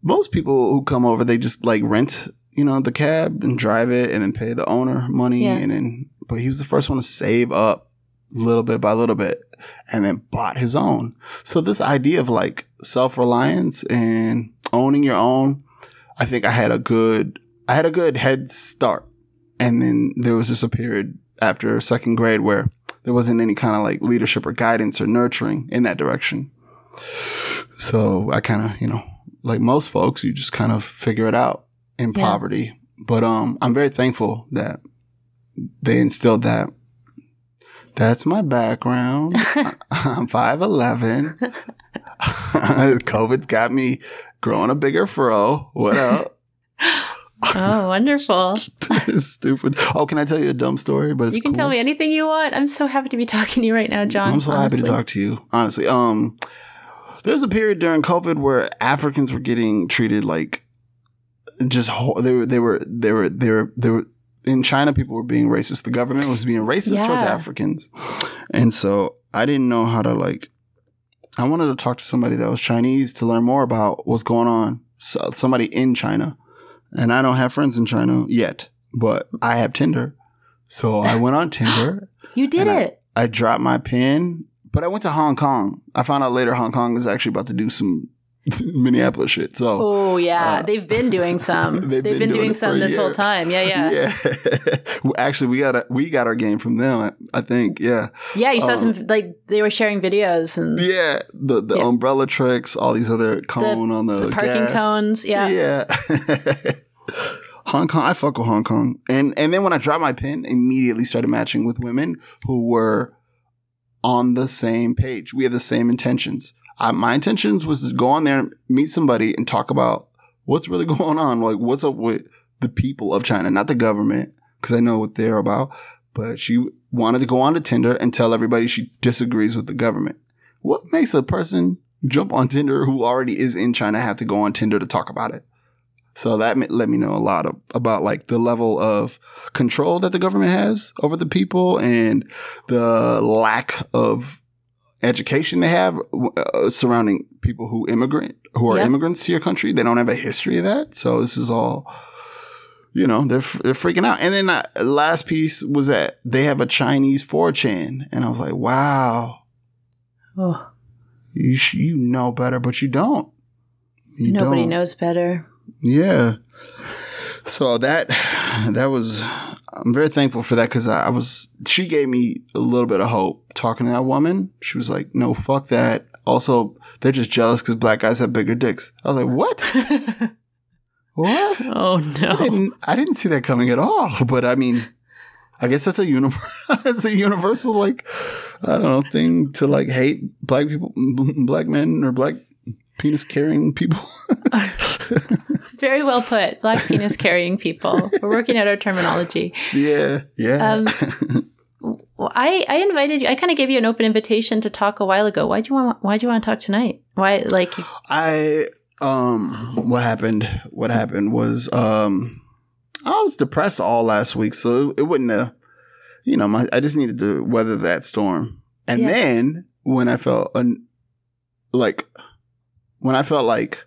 Most people who come over, they just like rent, you know, the cab and drive it and then pay the owner money. Yeah. And then, but he was the first one to save up little bit by little bit and then bought his own. So this idea of like self-reliance and owning your own, I think I had a good I had a good head start. And then there was just a period after second grade where there wasn't any kind of like leadership or guidance or nurturing in that direction. So I kind of, you know, like most folks, you just kind of figure it out in Yeah. poverty. But um I'm very thankful that they instilled that. That's my background. I'm 5'11. COVID's got me growing a bigger fro. What up? Oh, wonderful. Stupid. Oh, can I tell you a dumb story? But it's you can tell me anything you want. I'm so happy to be talking to you right now, John. I'm so happy to talk to you. Honestly, um, there's a period during COVID where Africans were getting treated like just ho- they were they were they were they were they were in China. People were being racist. The government was being racist towards Africans, and so I didn't know how to like. I wanted to talk to somebody that was Chinese to learn more about what's going on. So, somebody in China, and I don't have friends in China yet, but I have Tinder. So I went on Tinder. You did And I- it. I dropped my pin, but I went to Hong Kong. I found out later Hong Kong is actually about to do some Minneapolis shit. So Oh yeah, uh, they've been doing some. they've they've, been been, doing doing, some this whole time. Yeah, yeah, yeah. Actually, we got a, we got our game from them. I, think. Yeah, Yeah, you saw Um, some like they were sharing videos and yeah. The the Yeah. umbrella tricks, all these other cone on the, the parking gas. cones. Yeah. Yeah. Hong Kong, I fuck with Hong Kong, and and then when I dropped my pin, immediately started matching with women who were on the same page. We have the same intentions. I, my intentions was to go on there and meet somebody and talk about what's really going on, like what's up with the people of China, not the government, because I know what they're about. But she wanted to go on to Tinder and tell everybody she disagrees with the government. What makes a person jump on Tinder who already is in China have to go on Tinder to talk about it? So that let me know a lot of, about like the level of control that the government has over the people and the lack of education they have uh, surrounding people who immigrant who are Yeah. immigrants to your country. They don't have a history of that. So this is all, you know, they're they're freaking out. And then uh, last piece was that they have a Chinese 4chan, and I was like, wow, Oh, you sh- you know better, but you don't. You nobody don't. knows better. Yeah. So that that was I'm very thankful for that because I, I was she gave me a little bit of hope talking to that woman. She was like, "No, fuck that." Also, they're just jealous because black guys have bigger dicks. I was like, "What? what?" oh I no. didn't I didn't see that coming at all. But I mean, I guess that's a universal that's a universal like I don't know thing to like hate black people, black men or black penis carrying people. Very well put. Black penis carrying people. We're working out our terminology. yeah, yeah. Um, Well, I, I invited you. I kind of gave you an open invitation to talk a while ago. Why do you want? Why do you want to talk tonight? Why? Like, I um what happened what happened was um I was depressed all last week so it wouldn't have you know my I just needed to weather that storm. And Yeah. then when I felt un, like when I felt like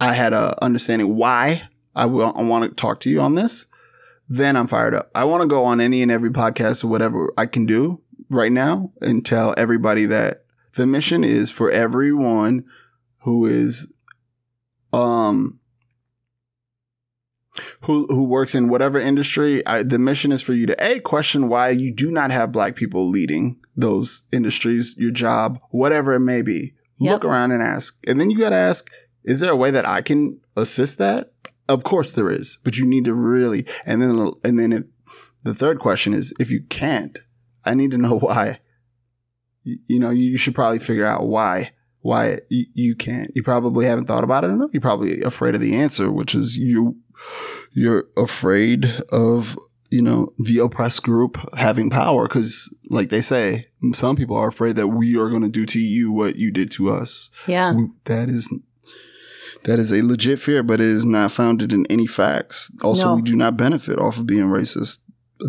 I had a understanding why I will I want to talk to you on this then I'm fired up. I want to go on any and every podcast or whatever I can do right now and tell everybody that the mission is for everyone who is um who who works in whatever industry I, the mission is for you to a question why you do not have black people leading those industries your job whatever it may be Yep. look around and ask and then you got to ask is there a way that i can assist that? Of course there is but you need to really and then and then if, the third question is if you can't i need to know why. You, you know you should probably figure out why why you, you can't. You probably haven't thought about it enough. You're probably afraid of the answer which is you you're afraid of you know the oppressed group having power because like they say some people are afraid that we are going to do to you what you did to us. Yeah. we- that is that is a legit fear but it is not founded in any facts also No. we do not benefit off of being racist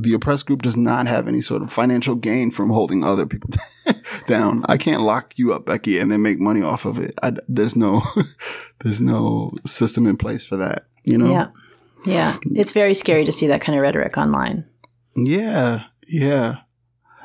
the oppressed group does not have any sort of financial gain from holding other people down i can't lock you up becky and then make money off of it I, there's no there's no system in place for that you know Yeah. Yeah. It's very scary to see that kind of rhetoric online. Yeah, yeah.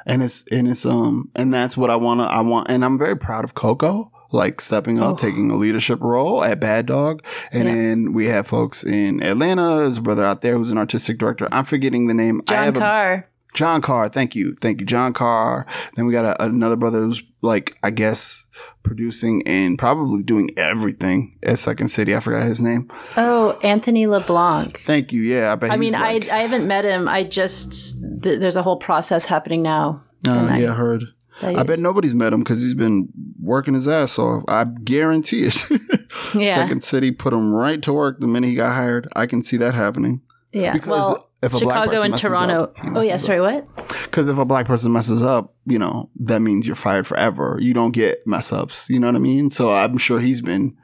And it's and it's um and that's what I wanna I want and I'm very proud of Coco, like stepping up, Oh. taking a leadership role at Bad Dog. And Yeah. then we have folks in Atlanta, there's a brother out there who's an artistic director. I'm forgetting the name. John have a- Carr. John Carr, thank you. Thank you, John Carr. Then we got a, another brother who's like, I guess, producing and probably doing everything at Second City. I forgot his name. Oh, Anthony LeBlanc. Thank you. Yeah, I bet I mean, like, I I haven't met him. I just th- there's a whole process happening now. uh, yeah, I heard. That I bet is- nobody's met him because he's been working his ass off. I guarantee it. Yeah. Second City put him right to work the minute he got hired. I can see that happening. Yeah. Because well, if a black Chicago person and messes Toronto. up, oh messes yeah. up. Sorry. What? Because if a black person messes up, you know, that means you're fired forever. You don't get mess ups. You know what I mean? So I'm sure he's been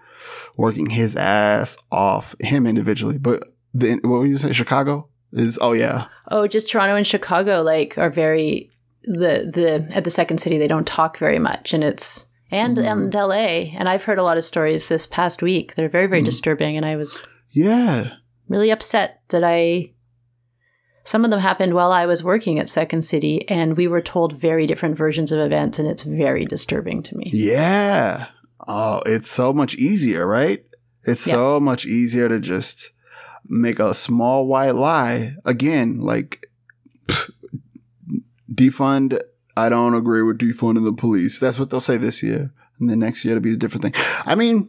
working his ass off, him individually. But then, what were you saying? Chicago is, oh yeah. Oh, just Toronto and Chicago like are very the the at the second city they don't talk very much and it's and Mhm. and LA and I've heard a lot of stories this past week they're very very Mhm. disturbing and I was Yeah. really upset that I some of them happened while I was working at Second City and we were told very different versions of events and it's very disturbing to me. Yeah. Oh, it's so much easier, right? It's Yeah. so much easier to just make a small white lie. Again, like pff, defund. I don't agree with defunding the police. That's what they'll say this year. And then next year it'll be a different thing. I mean,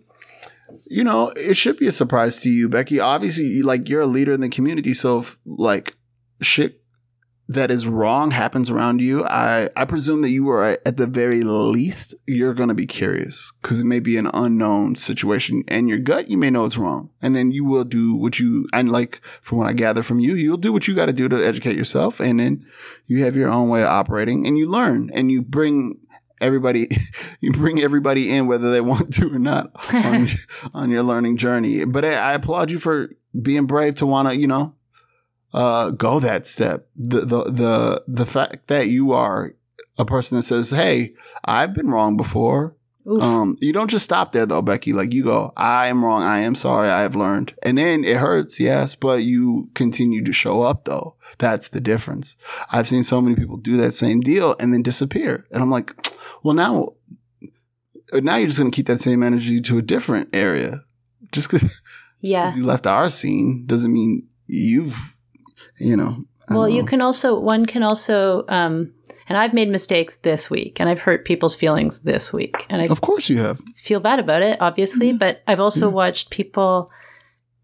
you know, it should be a surprise to you, Becky. Obviously, like you're a leader in the community, so if like shit that is wrong happens around you, I I presume that you are at the very least you're going to be curious because it may be an unknown situation, and your gut you may know it's wrong, and then you will do what you and like from what I gather from you, you'll do what you got to do to educate yourself, and then you have your own way of operating, and you learn, and you bring everybody you bring everybody in whether they want to or not on, on your learning journey. But I, I applaud you for being brave to want to, you know, uh, go that step. The, the, the, the fact that you are a person that says, Hey, I've been wrong before. Um, you don't just stop there though, Becky. Like you go, I am wrong. I am sorry. I have learned. And then it hurts. Yes. But you continue to show up though. That's the difference. I've seen so many people do that same deal and then disappear. And I'm like, well, now, now you're just going to keep that same energy to a different area. Just because yeah. you left our scene doesn't mean you've, you know. Well, don't you can also one can also um and I've made mistakes this week and I've hurt people's feelings this week and I Of course you have. feel bad about it obviously, Yeah. but I've also Yeah. watched people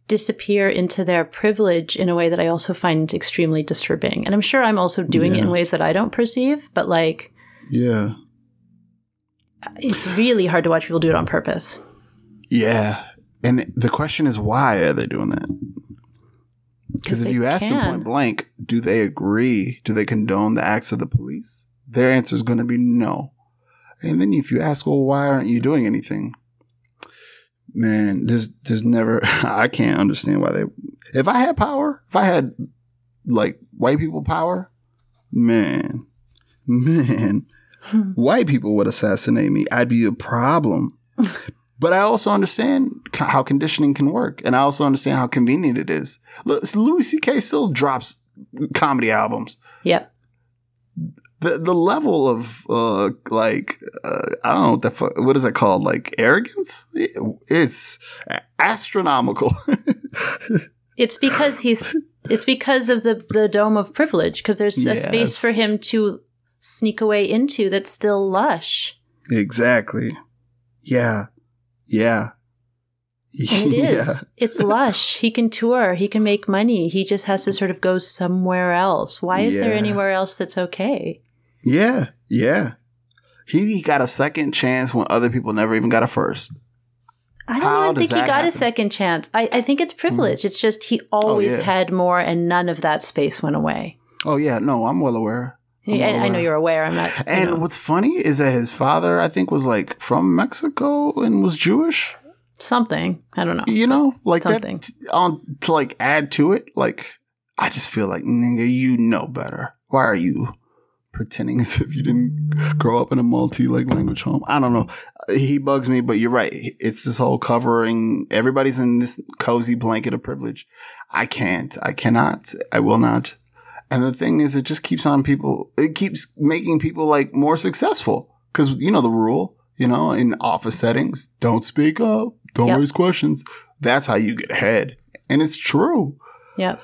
disappear into their privilege in a way that I also find extremely disturbing. And I'm sure I'm also doing it in ways that I don't perceive, but like Yeah. it's really hard to watch people do it on purpose. Yeah. And the question is, why are they doing that? Because if you ask them point blank, do they agree? Do they condone the acts of the police? Their answer is going to be no. And then if you ask, well, why aren't you doing anything? Man, there's there's never I can't understand why they if I had power, if I had like white people power, man, man, hmm. white people would assassinate me. I'd be a problem. But I also understand how conditioning can work, and I also understand how convenient it is. Louis C.K. still drops comedy albums. Yep. The the level of uh like uh, I don't know what the what is it called like arrogance. It's astronomical. It's because he's it's because of the the dome of privilege because there's a space for him to sneak away into that's still lush. exactly. Yeah. Yeah. And it is. It's lush. He can tour. He can make money. He just has to sort of go somewhere else. Why is there anywhere else that's okay? Yeah, yeah. He got a second chance when other people never even got a first. I don't How even think he got happen? a second chance. I, I think it's hmm. privilege. It's just he always oh, yeah. had more and none of that space went away. Oh yeah, no, I'm well aware. I, I know you're aware. I'm not. And know, what's funny is that his father, I think, was like from Mexico and was Jewish. something. I don't know. You know, like Something. that on to like add to it. Like I just feel like nigga, you know better. Why are you pretending as if you didn't grow up in a multi like language home? I don't know. He bugs me, but you're right. It's this whole covering. Everybody's in this cozy blanket of privilege. I can't. I cannot. I will not. And the thing is, it just keeps on people. It keeps making people like more successful because you know the rule. You know, in office settings, don't speak up, don't Yep. raise questions. That's how you get ahead, and it's true. Yep.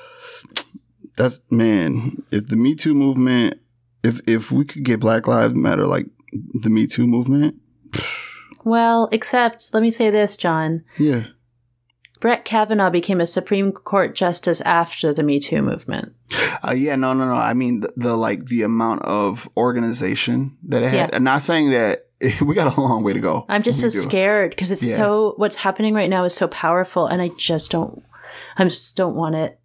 That's man. If the Me Too movement, if if we could get Black Lives Matter like the Me Too movement, Well, except let me say this, John. yeah, Brett Kavanaugh became a Supreme Court justice after the Me Too movement. Uh, yeah, no, no, no. I mean the, the like the amount of organization that it had. Yeah. I'm not saying that we got a long way to go. I'm just We so do. scared because it's Yeah. so what's happening right now is so powerful, and I just don't. I just don't want it.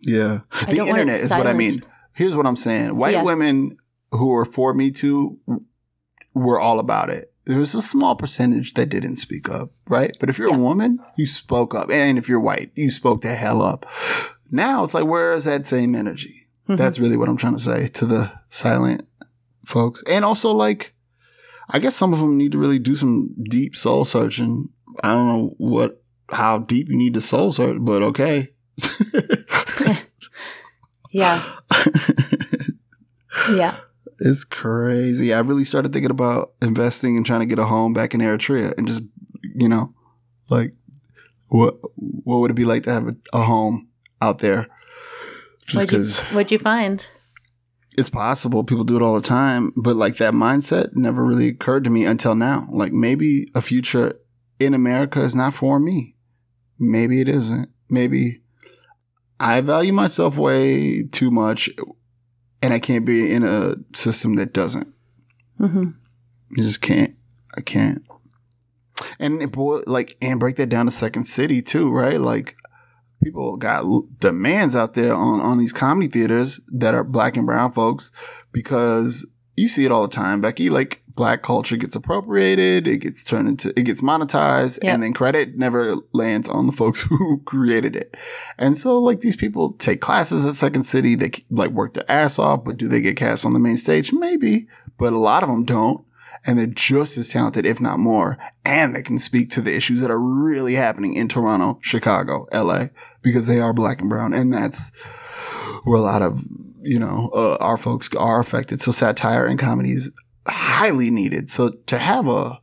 Yeah, I the don't want it internet is what I mean. Here's what I'm saying: white Yeah. women who are for Me Too were all about it. There was a small percentage that didn't speak up, right? But if you're Yeah. a woman, you spoke up, and if you're white, you spoke the hell up. Now it's like, where is that same energy? Mhm. That's really what I'm trying to say to the silent folks. And also, like, I guess some of them need to really do some deep soul searching. I don't know what, how deep you need to soul search, but okay. yeah, yeah. It's crazy. I really started thinking about investing and trying to get a home back in Eritrea and just, you know, like, what what would it be like to have a, a home out there? Just What'd because what'd you find? it's possible. People do it all the time, but like that mindset never really occurred to me until now. Like maybe a future in America is not for me. Maybe it isn't. Maybe I value myself way too much and I can't be in a system that doesn't. hmm You just can't. I can't. And it boy, like, and break that down to Second City too, right? Like, people got demands out there on on these comedy theaters that are black and brown folks because you see it all the time, Becky. Like, black culture gets appropriated, it gets turned into, it gets monetized, Yep. and then credit never lands on the folks who created it. And so, like, these people take classes at Second City, they like work their ass off, but do they get cast on the main stage? Maybe, but a lot of them don't and they're just as talented, if not more, and they can speak to the issues that are really happening in Toronto, Chicago, LA, because they are black and brown, and that's where a lot of you know uh, our folks are affected. So satire and comedy is highly needed. So to have a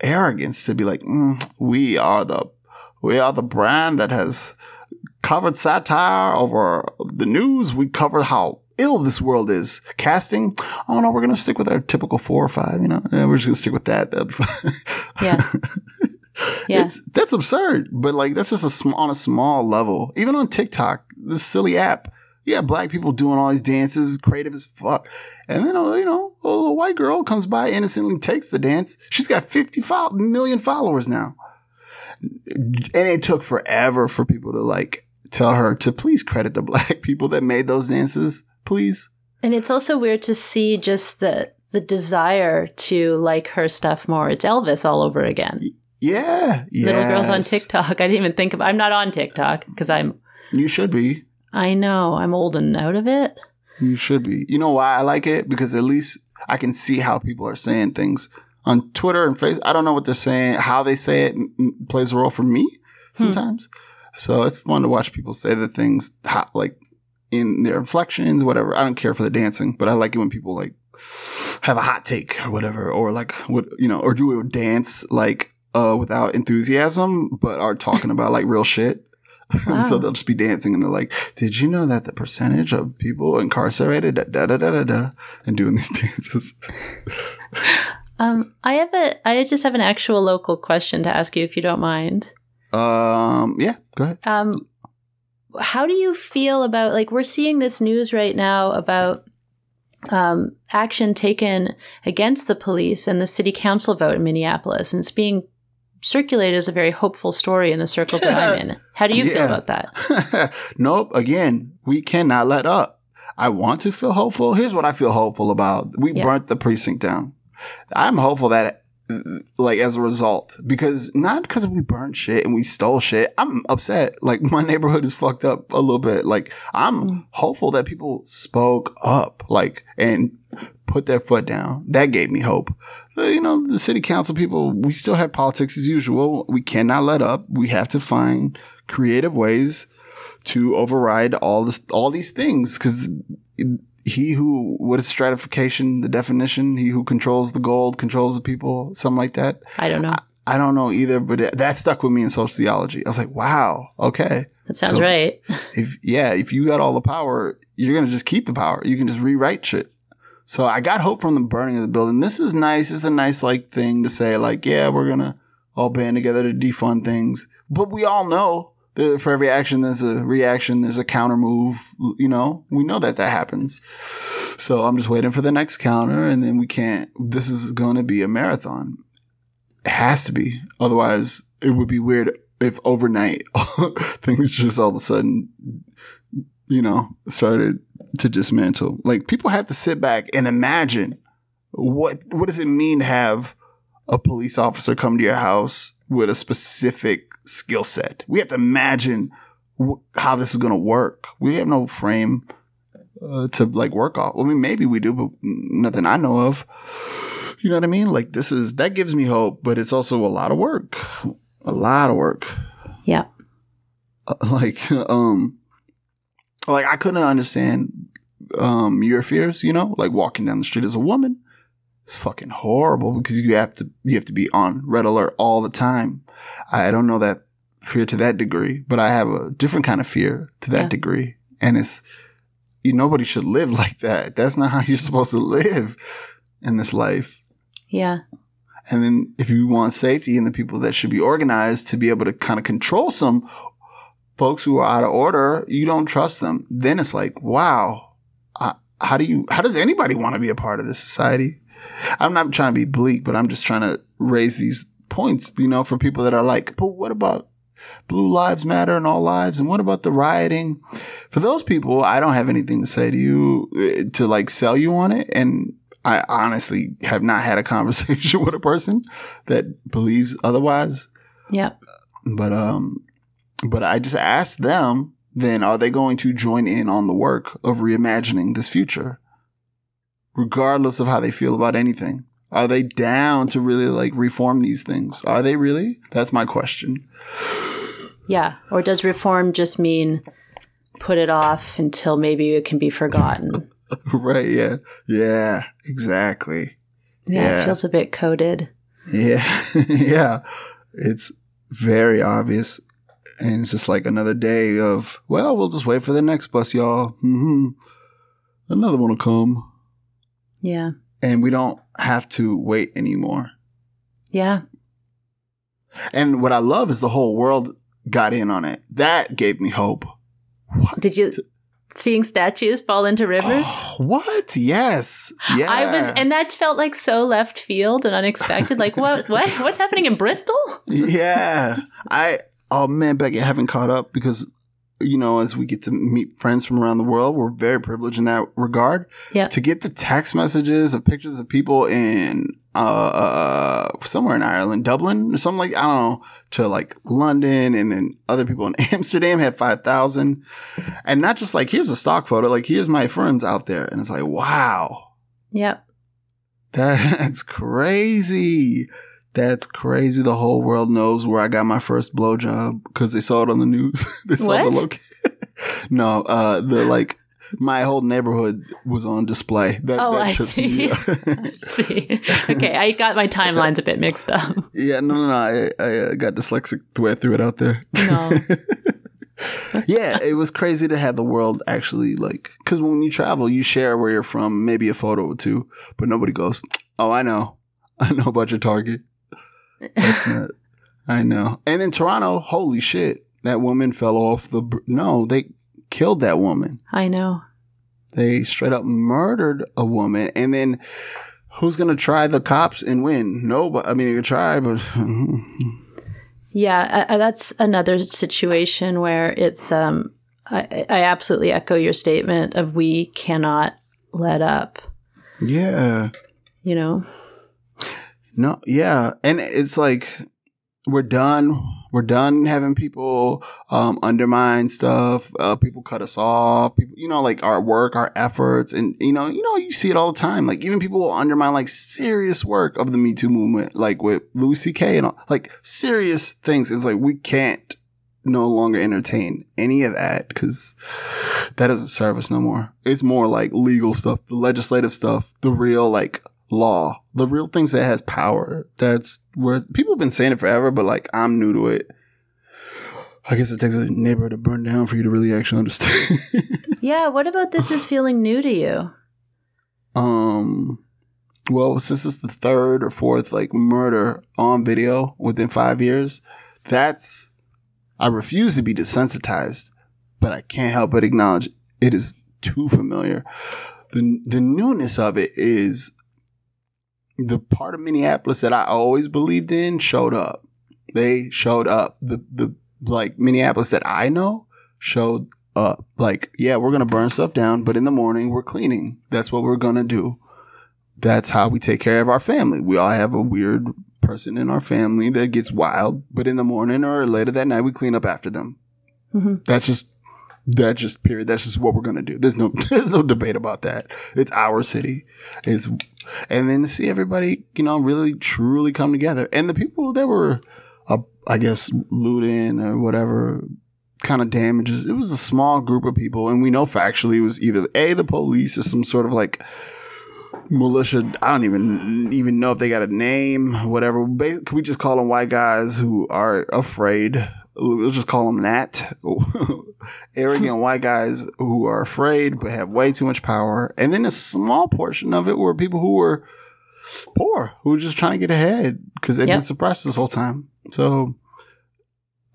arrogance to be like, mm, we are the we are the brand that has covered satire over the news. We cover how ill this world is. Casting, oh no, we're gonna stick with our typical four or five. You know, yeah, we're just gonna stick with that. That'll be fine. Yeah. Yeah. It's, that's absurd. But like, that's just a sm- on a small level. Even on TikTok, this silly app. Yeah, black people doing all these dances, creative as fuck. And then, you know, a little white girl comes by, innocently takes the dance. She's got 55 million followers now. And it took forever for people to like tell her to please credit the black people that made those dances, please. And it's also weird to see just the the desire to like her stuff more. It's Elvis all over again. Yeah, Little girls on. TikTok. I didn't even think of. I'm not on TikTok because I'm. You should be. I know I'm old and out of it. You should be. You know why I like it? Because at least I can see how people are saying things on Twitter and Facebook. I don't know what they're saying. How they say it plays a role for me sometimes. So it's fun to watch people say the things like in their inflections, whatever. I don't care for the dancing, but I like it when people like have a hot take or whatever, or like what you know, or do a dance like uh without enthusiasm, but are talking about like real shit. and so they'll just be dancing and they're like, Did you know that the percentage of people incarcerated da da da da, da and doing these dances? Um, I have a, I just have an actual local question to ask you, if you don't mind. Um yeah, go ahead. Um, how do you feel about like we're seeing this news right now about um, action taken against the police and the city council vote in Minneapolis, and it's being circulated as a very hopeful story in the circles that I'm in. How do you feel about that? nope. Again, we cannot let up. I want to feel hopeful. Here's what I feel hopeful about. We Yeah. burnt the precinct down. I'm hopeful that, like, as a result, because not because we burnt shit and we stole shit. I'm upset. Like, my neighborhood is fucked up a little bit. Like, I'm Mm. hopeful that people spoke up, like, and put their foot down. That gave me hope. Uh, You know, the city council people, we still have politics as usual. We cannot let up. We have to find creative ways to override all this, all these things, because he who, what is stratification? The definition: he who controls the gold controls the people, something like that. I don't know. I don't know either, but it, that stuck with me in sociology. I was like, wow, okay. That sounds so- right. If yeah, if you got all the power, you're gonna just keep the power. You can just rewrite shit. So I got hope from the burning of the building. This is nice. It's a nice like thing to say, like, yeah, we're gonna all band together to defund things. But we all know that for every action there's a reaction, there's a counter move. You know, we know that that happens. So I'm just waiting for the next counter, and then we can't. This is gonna be a marathon. It has to be. Otherwise, it would be weird if overnight things just all of a sudden, you know, started to dismantle. Like people have to sit back and imagine what what does it mean to have a police officer come to your house with a specific skill set. We have to imagine wh- how this is going to work. We have no frame uh, to like work off. I mean, maybe we do, but nothing I know of. You know what I mean? Like this is that gives me hope, but it's also a lot of work. A lot of work. Yeah. Uh, like um like I couldn't understand um your fears, you know, like walking down the street as a woman. It's fucking horrible because you have to you have to be on red alert all the time. I don't know that fear to that degree, but I have a different kind of fear to that Yeah. degree. And it's you nobody should live like that. That's not how you're supposed to live in this life. Yeah. And then if you want safety and the people that should be organized to be able to kind of control some folks who are out of order, you don't trust them. Then it's like, wow, uh, how do you, how does anybody want to be a part of this society? I'm not trying to be bleak, but I'm just trying to raise these points, you know, for people that are like, but what about blue lives matter and all lives? And what about the rioting? For those people, I don't have anything to say to you uh, to like sell you on it. And I honestly have not had a conversation with a person that believes otherwise. Yeah. But um, but I just asked them. Then are they going to join in on the work of reimagining this future, regardless of how they feel about anything? Are they down to really like reform these things? Are they really? That's my question. Yeah. Or does reform just mean put it off until maybe it can be forgotten? right? Yeah. Yeah. Exactly. Yeah, Yeah. it feels a bit coded. Yeah. yeah. It's very obvious. And it's just like another day of, well, we'll just wait for the next bus, y'all. hmm Another one will come. Yeah. And we don't have to wait anymore. Yeah. And what I love is the whole world got in on it. That gave me hope. What? Did you seeing statues fall into rivers? what? Yes. Yeah. I was, and that felt like so left field and unexpected. Like, what, what, what's happening in Bristol? yeah. I oh man, Becky, I haven't caught up because you know, as we get to meet friends from around the world, we're very privileged in that regard. Yeah. To get the text messages of pictures of people in uh, uh somewhere in Ireland, Dublin or something like I don't know, to like London and then other people in Amsterdam had five thousand. And not just like here's a stock photo, like here's my friends out there. And it's like, wow. Yep. That's crazy. That's crazy. The whole world knows where I got my first blowjob because they saw it on the news. they saw the What? location. no, uh, the like my whole neighborhood was on display. That, Oh, that I see. me. I see. Okay, I got my timelines a bit mixed up. yeah, no, no, no. I, I uh, got dyslexic the way I threw it out there. No. yeah, it was crazy to have the world actually like because when you travel, you share where you're from, maybe a photo or two, but nobody goes, "Oh, I know, I know about your Target." Not. I know. And in Toronto, holy shit, that woman fell off the. br- No, they killed that woman. I know. They straight up murdered a woman, and then who's gonna try the cops and win? Nobody. I mean, you could try, but Yeah, uh, that's another situation where it's. Um, I, I absolutely echo your statement of we cannot let up. yeah. You know. No, yeah, and it's like we're done. We're done having people um, undermine stuff. Uh, people cut us off. People, you know, like our work, our efforts, and you know, you know, you see it all the time. Like even people will undermine like serious work of the Me Too movement, like with Louis C.K. and all, like serious things. It's like we can't no longer entertain any of that because that doesn't serve us no more. It's more like legal stuff, the legislative stuff, the real like law, the real things that has power. That's where people have been saying it forever, but like I'm new to it. I guess it takes a neighborhood to burn down for you to really actually understand. Yeah. What about this is feeling new to you? um, well, since it's the third or fourth like murder on video within five years, that's I refuse to be desensitized, but I can't help but acknowledge it is too familiar. The the newness of it is the part of Minneapolis that I always believed in showed up. They showed up. The the like Minneapolis that I know showed up. Like, yeah, we're gonna burn stuff down, but in the morning we're cleaning. That's what we're gonna do. That's how we take care of our family. We all have a weird person in our family that gets wild, but in the morning or later that night we clean up after them. hmm That's just that's just period. That's just what we're gonna do. There's no there's no debate about that. It's our city. It's and then to see everybody, you know, really truly come together. And the people that were uh, I guess looting or whatever kind of damages, it was a small group of people, and we know factually it was either A the police or some sort of like militia. I don't even even know if they got a name, whatever. Can we just call them white guys who are afraid? We'll just call them that. Arrogant white guys who are afraid but have way too much power. And then a small portion of it were people who were poor, who were just trying to get ahead because they've Yep. been suppressed this whole time. So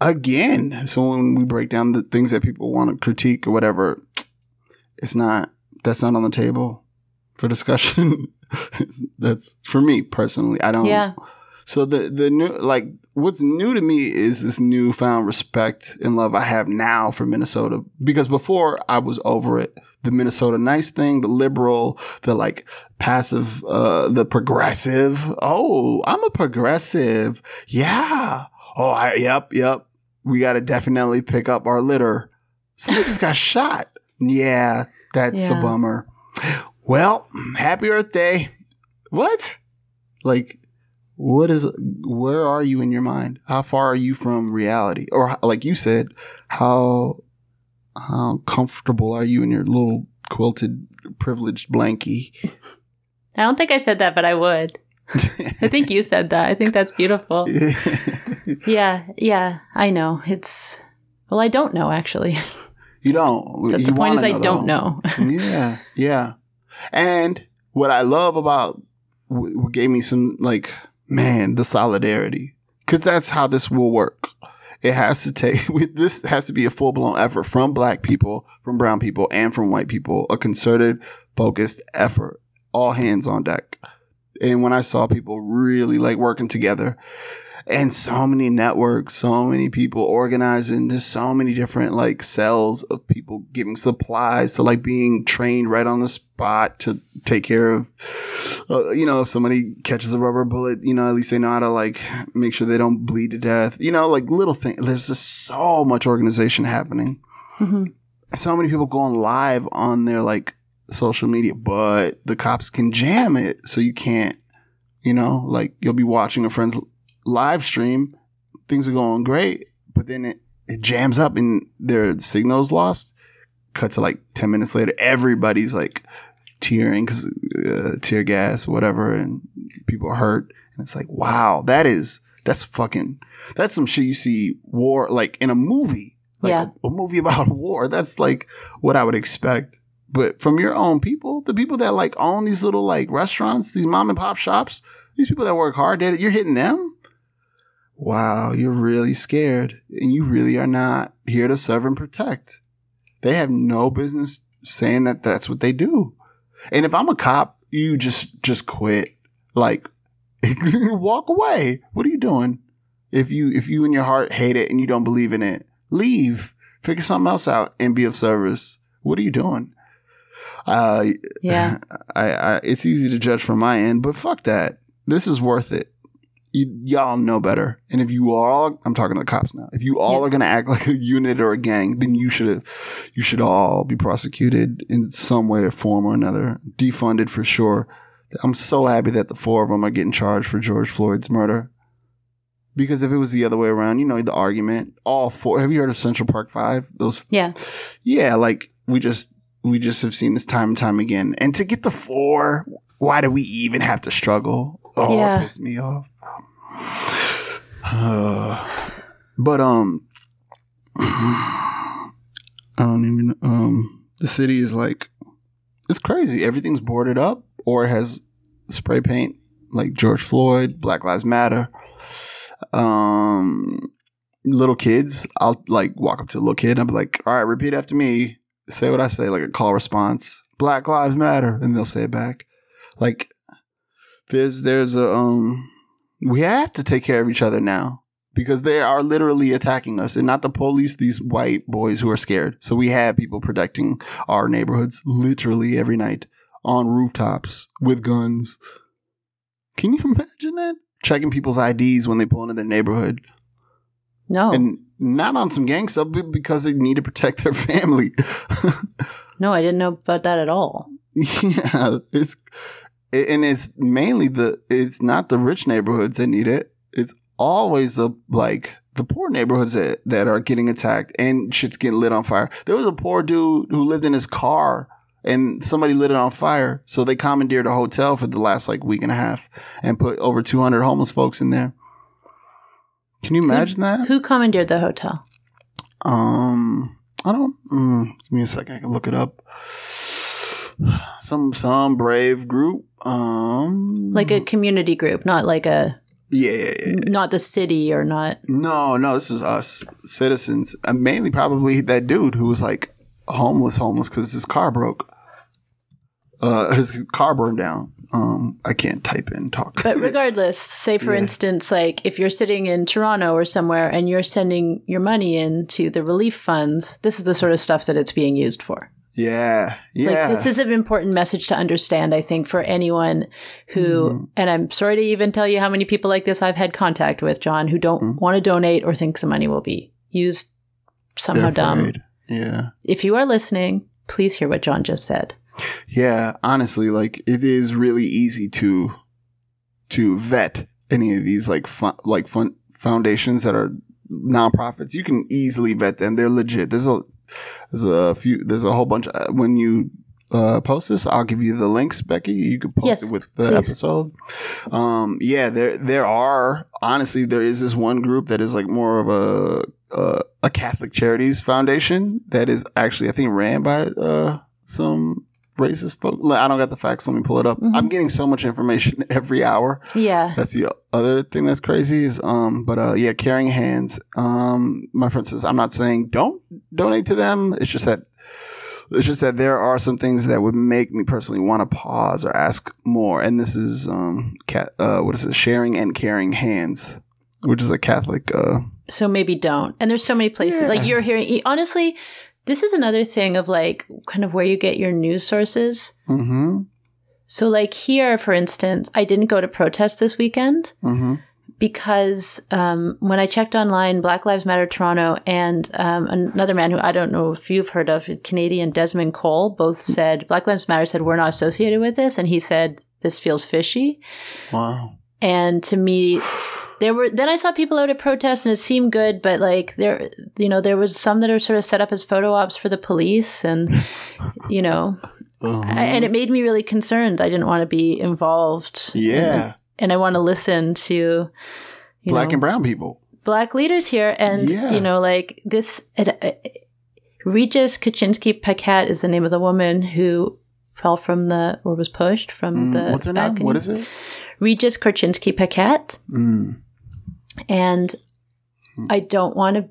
again, so when we break down the things that people want to critique or whatever, it's not that's not on the table for discussion. That's for me personally. I don't. Yeah. So the the new like what's new to me is this newfound respect and love I have now for Minnesota because before I was over it. The Minnesota nice thing, the liberal, the like passive, uh, the progressive. Oh, I'm a progressive. Yeah. Oh, I, yep, yep. We got to definitely pick up our litter. Somebody just got shot. Yeah, that's a bummer. Well, happy Earth Day. What? Like, what is? Where are you in your mind? How far are you from reality? Or like you said, how how comfortable are you in your little quilted privileged blankie? I don't think I said that, but I would. I think you said that. I think that's beautiful. Yeah, yeah, I know. It's well, I don't know actually. you don't. That's you the point is wanna I don't though. know. yeah, yeah. And what I love about w- gave me some like man the solidarity because that's how this will work. It has to take this has to be a full blown effort from black people, from brown people, and from white people. A concerted, focused effort, all hands on deck. And when I saw people really like working together, and so many networks, so many people organizing. There's so many different like cells of people giving supplies to like being trained right on the spot to take care of, uh, you know, if somebody catches a rubber bullet, you know, at least they know how to like make sure they don't bleed to death. You know, like little things. There's just so much organization happening. Mhm. So many people going live on their like social media, but the cops can jam it, so you can't. You know, like you'll be watching a friend's live stream, things are going great, but then it, it jams up and their signal's lost. cut to like 10 minutes later, everybody's like tearing because uh, tear gas, whatever, and people are hurt. And it's like, wow, that is, that's fucking, that's some shit you see war, like in a movie. Like Yeah. a, a movie about war. That's like what I would expect. But from your own people, the people that like own these little like restaurants, these mom and pop shops, these people that work hard, you're hitting them. Wow, you're really scared, and you really are not here to serve and protect. They have no business saying that that's what they do. And if I'm a cop, you just just quit. Like walk away. What are you doing? If you if you in your heart hate it and you don't believe in it, leave. Figure something else out and be of service. What are you doing? Uh Yeah. I, I it's easy to judge from my end, but fuck that. This is worth it. You, y'all know better. And if you all, I'm talking to the cops now. If you all Yeah. are going to act like a unit or a gang, then you should have you should all be prosecuted in some way, or form, or another. Defunded for sure. I'm so happy that the four of them are getting charged for George Floyd's murder. Because if it was the other way around, you know the argument. All four. Have you heard of Central Park Five? Those Yeah. yeah, like we just we just have seen this time and time again. And to get the four, why do we even have to struggle? Oh, Yeah. it pissed me off. but um, I don't even. Um, the city is like it's crazy. Everything's boarded up or has spray paint like George Floyd, Black Lives Matter. Um, little kids, I'll like walk up to a little kid and I'll be like, all right, repeat after me. Say what I say, like a call response. Black Lives Matter. And they'll say it back. Like there's there's a um we have to take care of each other now. Because they are literally attacking us and not the police, these white boys who are scared. So we have people protecting our neighborhoods literally every night on rooftops with guns. Can you imagine that? Checking people's IDs when they pull into their neighborhood No. and not on some gang stuff, but because they need to protect their family. no, I didn't know about that at all. yeah, it's and it's mainly the it's not the rich neighborhoods that need it. It's always the like the poor neighborhoods that, that are getting attacked and shit's getting lit on fire. There was a poor dude who lived in his car and somebody lit it on fire. So they commandeered a hotel for the last like week and a half and put over 200 homeless folks in there. Can you imagine that? Who commandeered the hotel? Um, I don't. Mm, give me a second. I can look it up. Some some brave group. Um, Like a community group, not like a yeah, yeah, yeah. not the city or not. No, no, this is us citizens. Uh, mainly, probably that dude who was like homeless, homeless because his car broke. Uh, his car burned down. Um, I can't type in talk. But regardless, say for Yeah. instance, like if you're sitting in Toronto or somewhere and you're sending your money into the relief funds, this is the sort of stuff that it's being used for. Yeah, yeah. Like this is an important message to understand, I think, for anyone who Mm-hmm. and I'm sorry to even tell you how many people like this I've had contact with, John, who don't Mhm. want to donate or think the money will be used somehow dumb. Yeah. If you are listening, please hear what John just said. Yeah, honestly, like it is really easy to to vet any of these like fun, like fun foundations that are nonprofits. You can easily vet them; they're legit. There's a there's a few there's a whole bunch. uh, When you uh, post this, I'll give you the links, Becky. You can post Yes, it with the please. episode. Um, yeah, there there are honestly there is this one group that is like more of a uh, a Catholic Charities Foundation that is actually I think ran by uh, some racist folk. I don't got the facts. Let me pull it up. Mhm. I'm getting so much information every hour. Yeah. That's the other thing that's crazy is um but uh yeah, caring hands. Um my friend says I'm not saying don't donate to them. It's just that it's just that there are some things that would make me personally want to pause or ask more. And this is um cat uh what is it? Sharing and caring hands, which is a Catholic uh So maybe don't. And there's so many places Yeah. like you're hearing. Honestly, this is another thing of like kind of where you get your news sources. mm-hmm. So like here, for instance, I didn't go to protest this weekend Mm-hmm. because um, when I checked online, Black Lives Matter Toronto and um, another man who I don't know if you've heard of, Canadian Desmond Cole, both said Black Lives Matter said we're not associated with this, and he said this feels fishy. Wow. And to me, there were then I saw people out at protests and it seemed good, but like there, you know, there was some that are sort of set up as photo ops for the police, and you know, Uh-huh. I, and it made me really concerned. I didn't want to be involved. yeah, and I want to listen to you black know, and brown people. black leaders here, and Yeah. you know, like this. It, it, Regis Korchinski-Paquet is the name of the woman who fell from the or was pushed from Mm, the what's her name? What is it? Regis Korchinski-Paquet. Mm. And Hmm. I don't want to.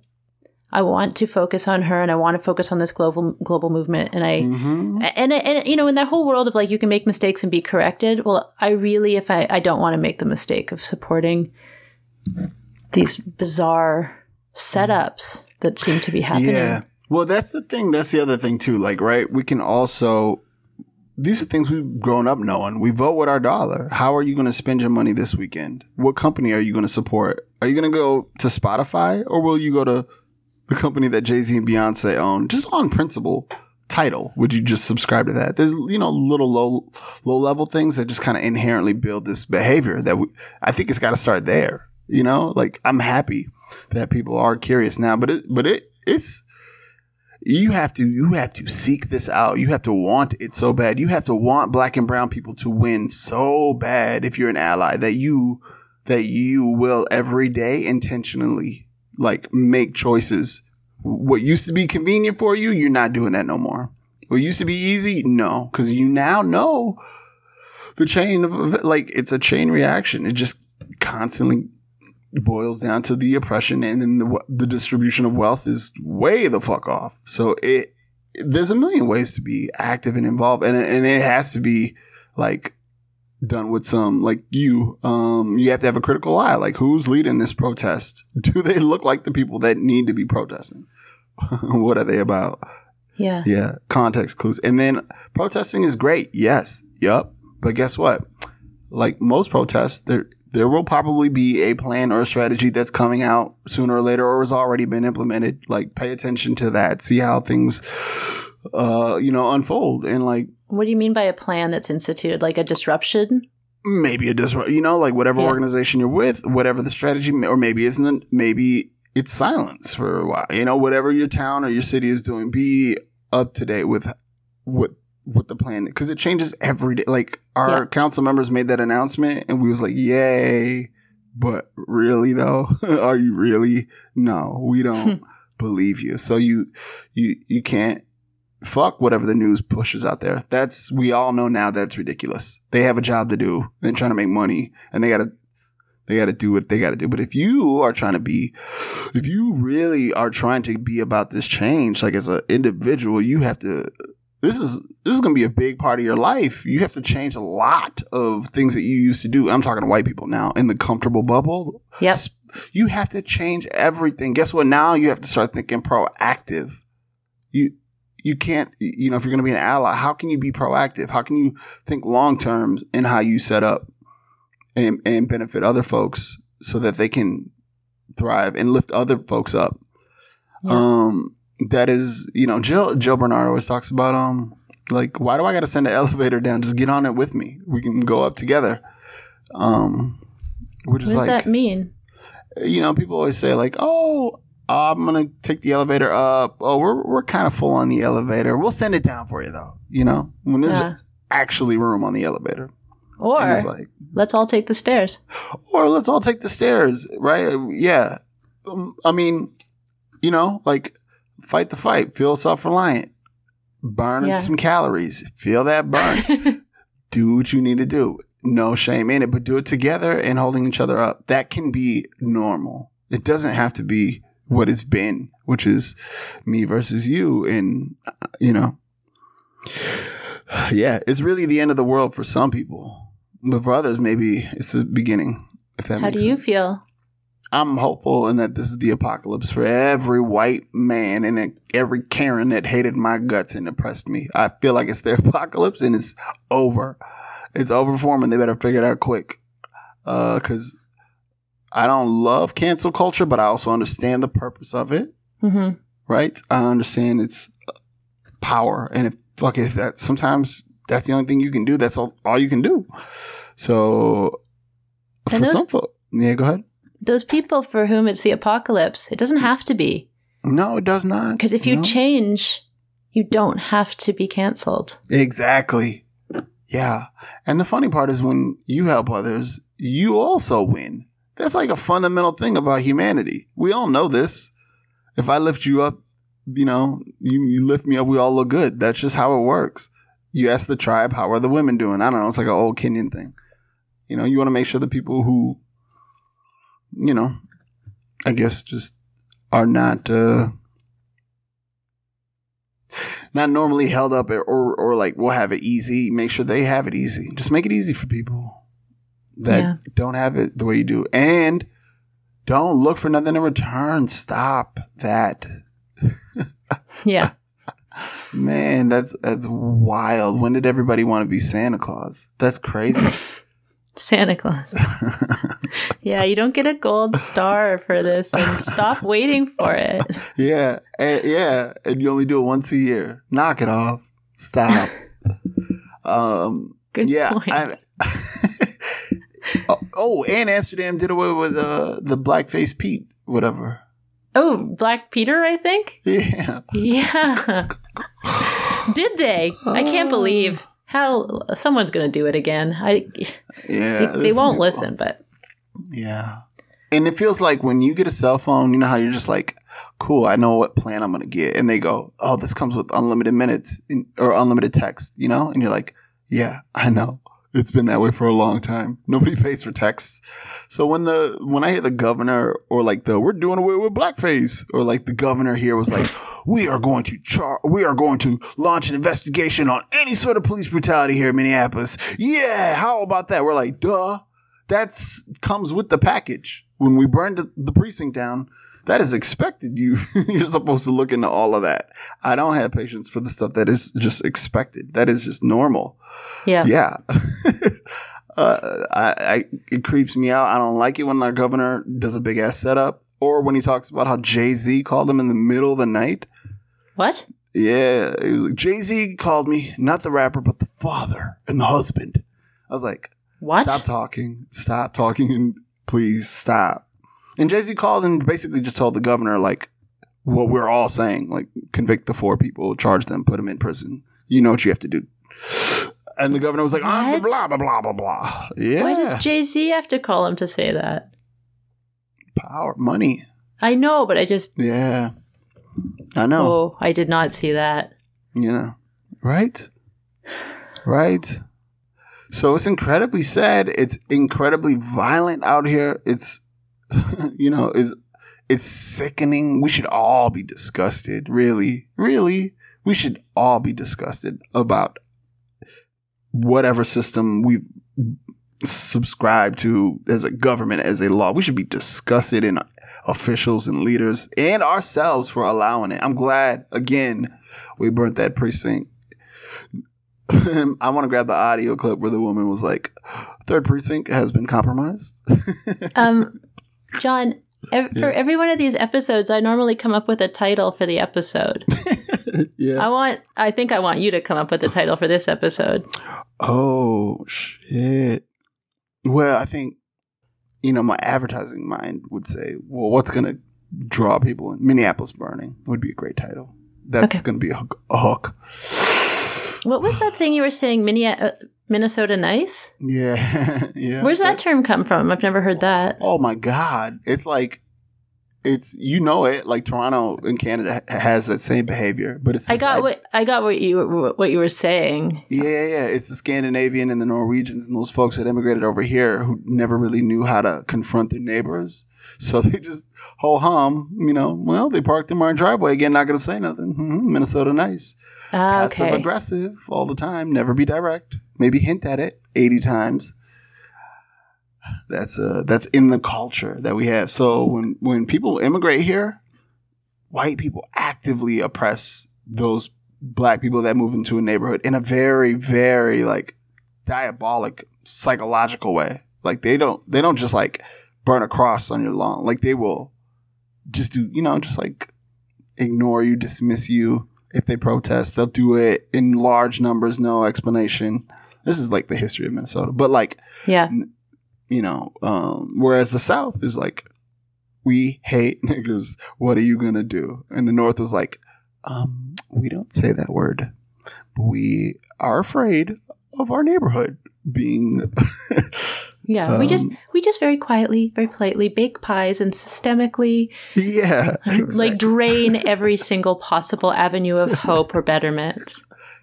I want to focus on her, and I want to focus on this global global movement. And I hmm and and you know, in that whole world of like you can make mistakes and be corrected. Well, I really, if I I don't want to make the mistake of supporting these bizarre setups that seem to be happening. Yeah. Well, that's the thing. That's the other thing too. Like, right? We can also. These are things we've grown up knowing. We vote with our dollar. How are you going to spend your money this weekend? What company are you going to support? Are you going to go to Spotify or will you go to the company that Jay Z and Beyonce own? Just on principle, Tidal. Would you just subscribe to that? There's you know little low low level things that just kind of inherently build this behavior that we. I think it's got to start there. You know, like I'm happy that people are curious now, but it but it it's you have to you have to seek this out. You have to want it so bad. You have to want black and brown people to win so bad if you're an ally that you that you will every day intentionally like make choices. What used to be convenient for you, you're not doing that no more. What used to be easy, no, because you now know the chain of like it's a chain reaction. It just constantly boils down to the oppression and then the, the distribution of wealth is way the fuck off. So it, there's a million ways to be active and involved and, and it has to be like done with some like you um you have to have a critical eye like who's leading this protest do they look like the people that need to be protesting what are they about Yeah. yeah, context clues. And then protesting is great. Yes. Yep. But guess what? Like most protests, there there will probably be a plan or a strategy that's coming out sooner or later or has already been implemented. Like pay attention to that. See how things uh, you know, unfold and like What do you mean by a plan that's instituted? Like a disruption? maybe a disrupt, you know, like whatever Yeah. organization you're with, whatever the strategy, or maybe isn't, maybe it's silence for a while. You know, whatever your town or your city is doing, be up to date with what what the plan because it changes every day. Like our Yeah. council members made that announcement, and we was like, "Yay!" But really, though, are you really? No, we don't believe you. So you you you can't fuck whatever the news pushes out there. That's we all know now that's ridiculous. They have a job to do. They're trying to make money and they gotta they gotta do what they gotta do. But if you are trying to be if you really are trying to be about this change, like as an individual, you have to this is this is gonna be a big part of your life. You have to change a lot of things that you used to do. I'm talking to white people now in the comfortable bubble. Yes. You have to change everything. Guess what? Now you have to start thinking proactive. You you can't you know if you're going to be an ally, how can you be proactive? How can you think long term in how you set up and and benefit other folks so that they can thrive and lift other folks up? Yeah. Um that is, you know, Jill Jill Bernard always talks about um like why do I got to send an elevator down? Just get on it with me. We can go up together. Um which What does like that mean? you know, people always say like, "Oh, I'm gonna take the elevator up. Oh, we're we're kind of full on the elevator. We'll send it down for you, though. You know, when there's Yeah. actually room on the elevator, Or and it's like, let's all take the stairs. or let's all take the stairs, right? Yeah, Um, I mean, you know, like fight the fight, feel self reliant, burn Yeah. some calories, feel that burn. do what you need to do. No shame in it, but do it together and holding each other up. That can be normal. It doesn't have to be what it's been, which is me versus you. And, you know, yeah, it's really the end of the world for some people. But for others, maybe it's the beginning. If that How do you feel? I'm hopeful in that this is the apocalypse for every white man and every Karen that hated my guts and oppressed me. I feel like it's their apocalypse and it's over. It's over for them and they better figure it out quick. Uh, cause I don't love cancel culture, but I also understand the purpose of it, hmm right? I understand its power and if, fuck it, if that sometimes that's the only thing you can do. That's all, all you can do. So for those- some folks, yeah, go ahead. Those people for whom it's the apocalypse, it doesn't have to be. No, it does not. Because if you No. change, you don't have to be canceled. Exactly. Yeah. And the funny part is when you help others, you also win. That's like a fundamental thing about humanity. We all know this. If I lift you up, you know, you, you lift me up, we all look good. That's just how it works. You ask the tribe, how are the women doing? I don't know. It's like an old Kenyan thing. You know, you want to make sure the people who, you know, I guess just are not, uh, not normally held up or, or or like will have it easy. Make sure they have it easy. Just make it easy for people that Yeah. don't have it the way you do, and don't look for nothing in return. Stop that, Yeah. man. That's that's wild. When did everybody want to be Santa Claus? That's crazy. Santa Claus. Yeah, you don't get a gold star for this and stop waiting for it. yeah, and, yeah, and you only do it once a year. Knock it off. Stop. um. Good yeah. point. I, oh, oh, and Amsterdam did away with uh, the blackface Pete, whatever. oh, Black Peter, I think? Yeah. Yeah. Did they? I can't believe how someone's going to do it again. I Yeah. they, they won't listen, but Yeah. And it feels like when you get a cell phone, you know how you're just like, cool, I know what plan I'm going to get. And they go, oh, this comes with unlimited minutes in, or unlimited text, you know? And you're like, yeah, I know. It's been that way for a long time. Nobody pays for texts. So when the when I hear the governor or like the we're doing away with blackface or like the governor here was like we are going to char we are going to launch an investigation on any sort of police brutality here in Minneapolis. Yeah, how about that? We're like, duh. That's comes with the package. When we burned the, the precinct down, that is expected. You you're supposed to look into all of that. I don't have patience for the stuff that is just expected. That is just normal. yeah. Yeah. uh, I, I it creeps me out. I don't like it when our governor does a big ass setup, or when he talks about how Jay Z called him in the middle of the night. What? Yeah, like, Jay Z called me, not the rapper, but the father and the husband. I was like, What? Stop talking. Stop talking and please stop. And Jay Z called and basically just told the governor, like, what we're all saying, like, convict the four people, charge them, put them in prison. You know what you have to do. And the governor was like, ah, blah, blah, blah, blah, blah. Yeah. Why does Jay Z have to call him to say that? Power, money. I know, but I just Yeah. I know. oh, I did not see that. You know, right? Right? So it's incredibly sad. It's incredibly violent out here. It's, you know, it's, it's sickening. We should all be disgusted. Really, really. We should all be disgusted about whatever system we subscribe to as a government, as a law. We should be disgusted in officials and leaders and ourselves for allowing it. I'm glad, again, we burnt that precinct. I want to grab the audio clip where the woman was like, third precinct has been compromised. Um, John, ev- for every one of these episodes, I normally come up with a title for the episode. yeah. I want, I think I want you to come up with a title for this episode. Oh, shit. Well, I think, you know, my advertising mind would say, well, what's going to draw people in? Minneapolis Burning would be a great title. That's Okay. going to be a hook. A hook. What was that thing you were saying? Uh, Minnesota nice? Yeah. yeah. Where's that term come from? I've never heard that. Oh my god! It's like it's you know it like Toronto in Canada has that same behavior, but it's I got like- what I got what you were- what you were saying. yeah, yeah, yeah. It's the Scandinavian and the Norwegians and those folks that immigrated over here who never really knew how to confront their neighbors, so they just ho hum. You know, well they parked in my driveway again, not gonna say nothing. hmm Minnesota nice, Ah, passive okay. aggressive all the time. Never be direct. Maybe hint at it eighty times. That's uh that's in the culture that we have. So when when people immigrate here, white people actively oppress those black people that move into a neighborhood in a very very like diabolic psychological way. Like they don't they don't just like burn a cross on your lawn. Like they will just do, you know, just like ignore you, dismiss you if they protest. They'll do it in large numbers, no explanation. This is like the history of Minnesota. But like Yeah. you know, um, whereas the South is like we hate niggers. What are you gonna do? And the North was like, um, we don't say that word. We are afraid of our neighborhood being. Yeah, we just Um, we just very quietly, very politely bake pies and systemically yeah, like exactly. drain every single possible avenue of hope or betterment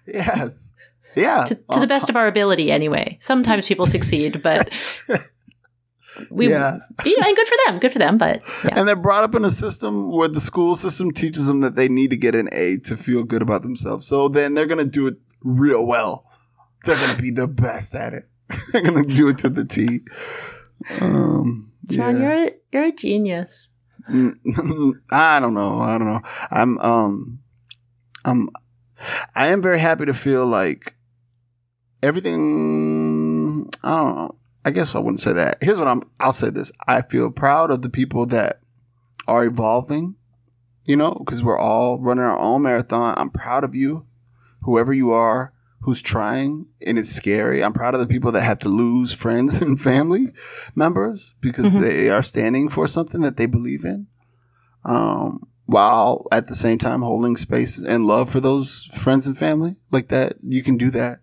yes, yeah, to, to the best of our ability. Anyway, sometimes people succeed, but we yeah. you know, and good for them, good for them. But yeah, And they're brought up in a system where the school system teaches them that they need to get an A to feel good about themselves. So then they're gonna do it real well. They're gonna be the best at it. they're gonna do it to the T. Um, John, yeah. you're a, you're a genius. I don't know. I don't know. I'm um I'm I am very happy to feel like everything I don't know. I guess I wouldn't say that. Here's what I'm I'll say this. I feel proud of the people that are evolving, you know, because we're all running our own marathon. I'm proud of you, whoever you are who's trying and it's scary. I'm proud of the people that have to lose friends and family members because Mhm. they are standing for something that they believe in. Um, while at the same time holding space and love for those friends and family like that, you can do that.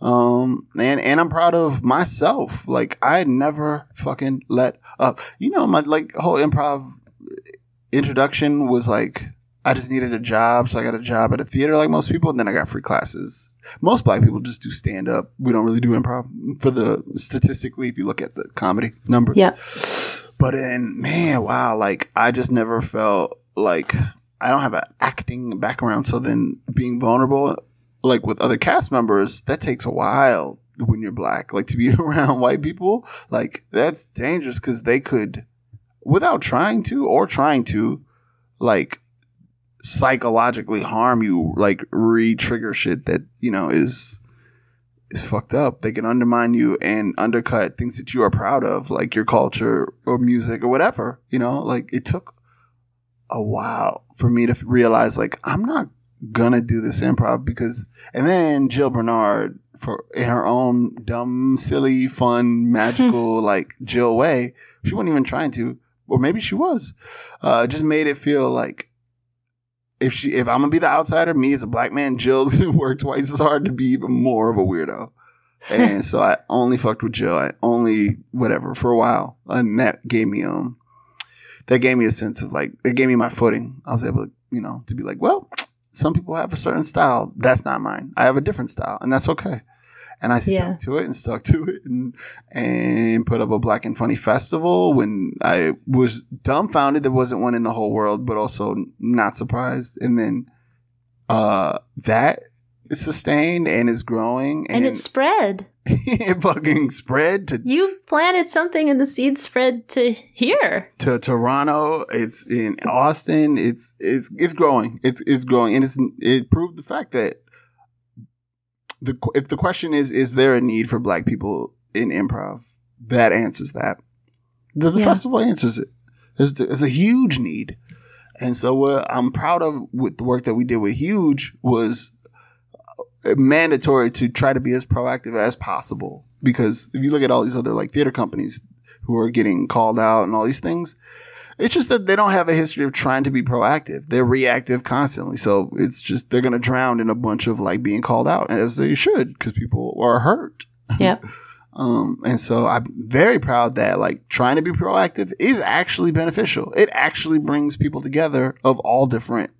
Um, and, and I'm proud of myself. Like I never fucking let up. You know, my like whole improv introduction was like, I just needed a job. So I got a job at a theater like most people. And then I got free classes. Most black people just do stand up. We don't really do improv for the statistically, if you look at the comedy numbers. Yeah. But then, man, wow, like I just never felt like I don't have an acting background. So then being vulnerable, like with other cast members, that takes a while when you're black. Like to be around white people, like that's dangerous because they could, without trying to or trying to, like psychologically harm you, like re-trigger shit that you know is is fucked up. They can undermine you and undercut things that you are proud of, like your culture or music or whatever. You know, like it took a while for me to realize, like, I'm not gonna do this improv because, and then Jill Bernard, for in her own dumb, silly, fun, magical, like Jill way, she wasn't even trying to, or maybe she was, uh, just made it feel like if she if I'm gonna be the outsider, me as a black man, Jill worked twice as hard to be even more of a weirdo. and so I only fucked with Jill. I only whatever for a while, and that gave me um that gave me a sense of like it gave me my footing. I was able to you know to be like, well, some people have a certain style. That's not mine. I have a different style, and that's okay. And I stuck Yeah. to it and stuck to it and and put up a Black and Funny festival when I was dumbfounded there wasn't one in the whole world, but also not surprised. And then uh that is sustained and is growing And it spread. it fucking spread to You planted something and the seed spread to here. to Toronto. It's in Austin. It's it's it's growing. It's it's growing, and it's it proved the fact that the if the question is is there a need for Black people in improv, that answers that. The, the Yeah. festival answers it. There's there's a huge need, and so what I'm proud of with the work that we did with Huge was uh, mandatory to try to be as proactive as possible because if you look at all these other like theater companies who are getting called out and all these things it's just that they don't have a history of trying to be proactive they're reactive constantly so it's just they're going to drown in a bunch of like being called out as they should because people are hurt Yep. um, and so I'm very proud that like trying to be proactive is actually beneficial. It actually brings people together of all different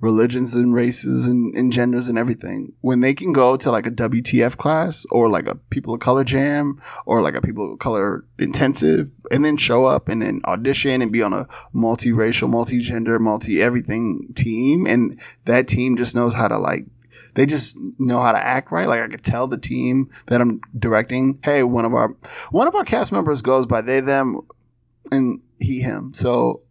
religions and races and, and genders and everything. When they can go to like a WTF class or like a people of color jam or like a people of color intensive and then show up and then audition and be on a multiracial, multi-gender, multi-everything team. And that team just knows how to like they just know how to act right. Like I could tell the team that I'm directing, hey, one of our one of our cast members goes by they them and he him. So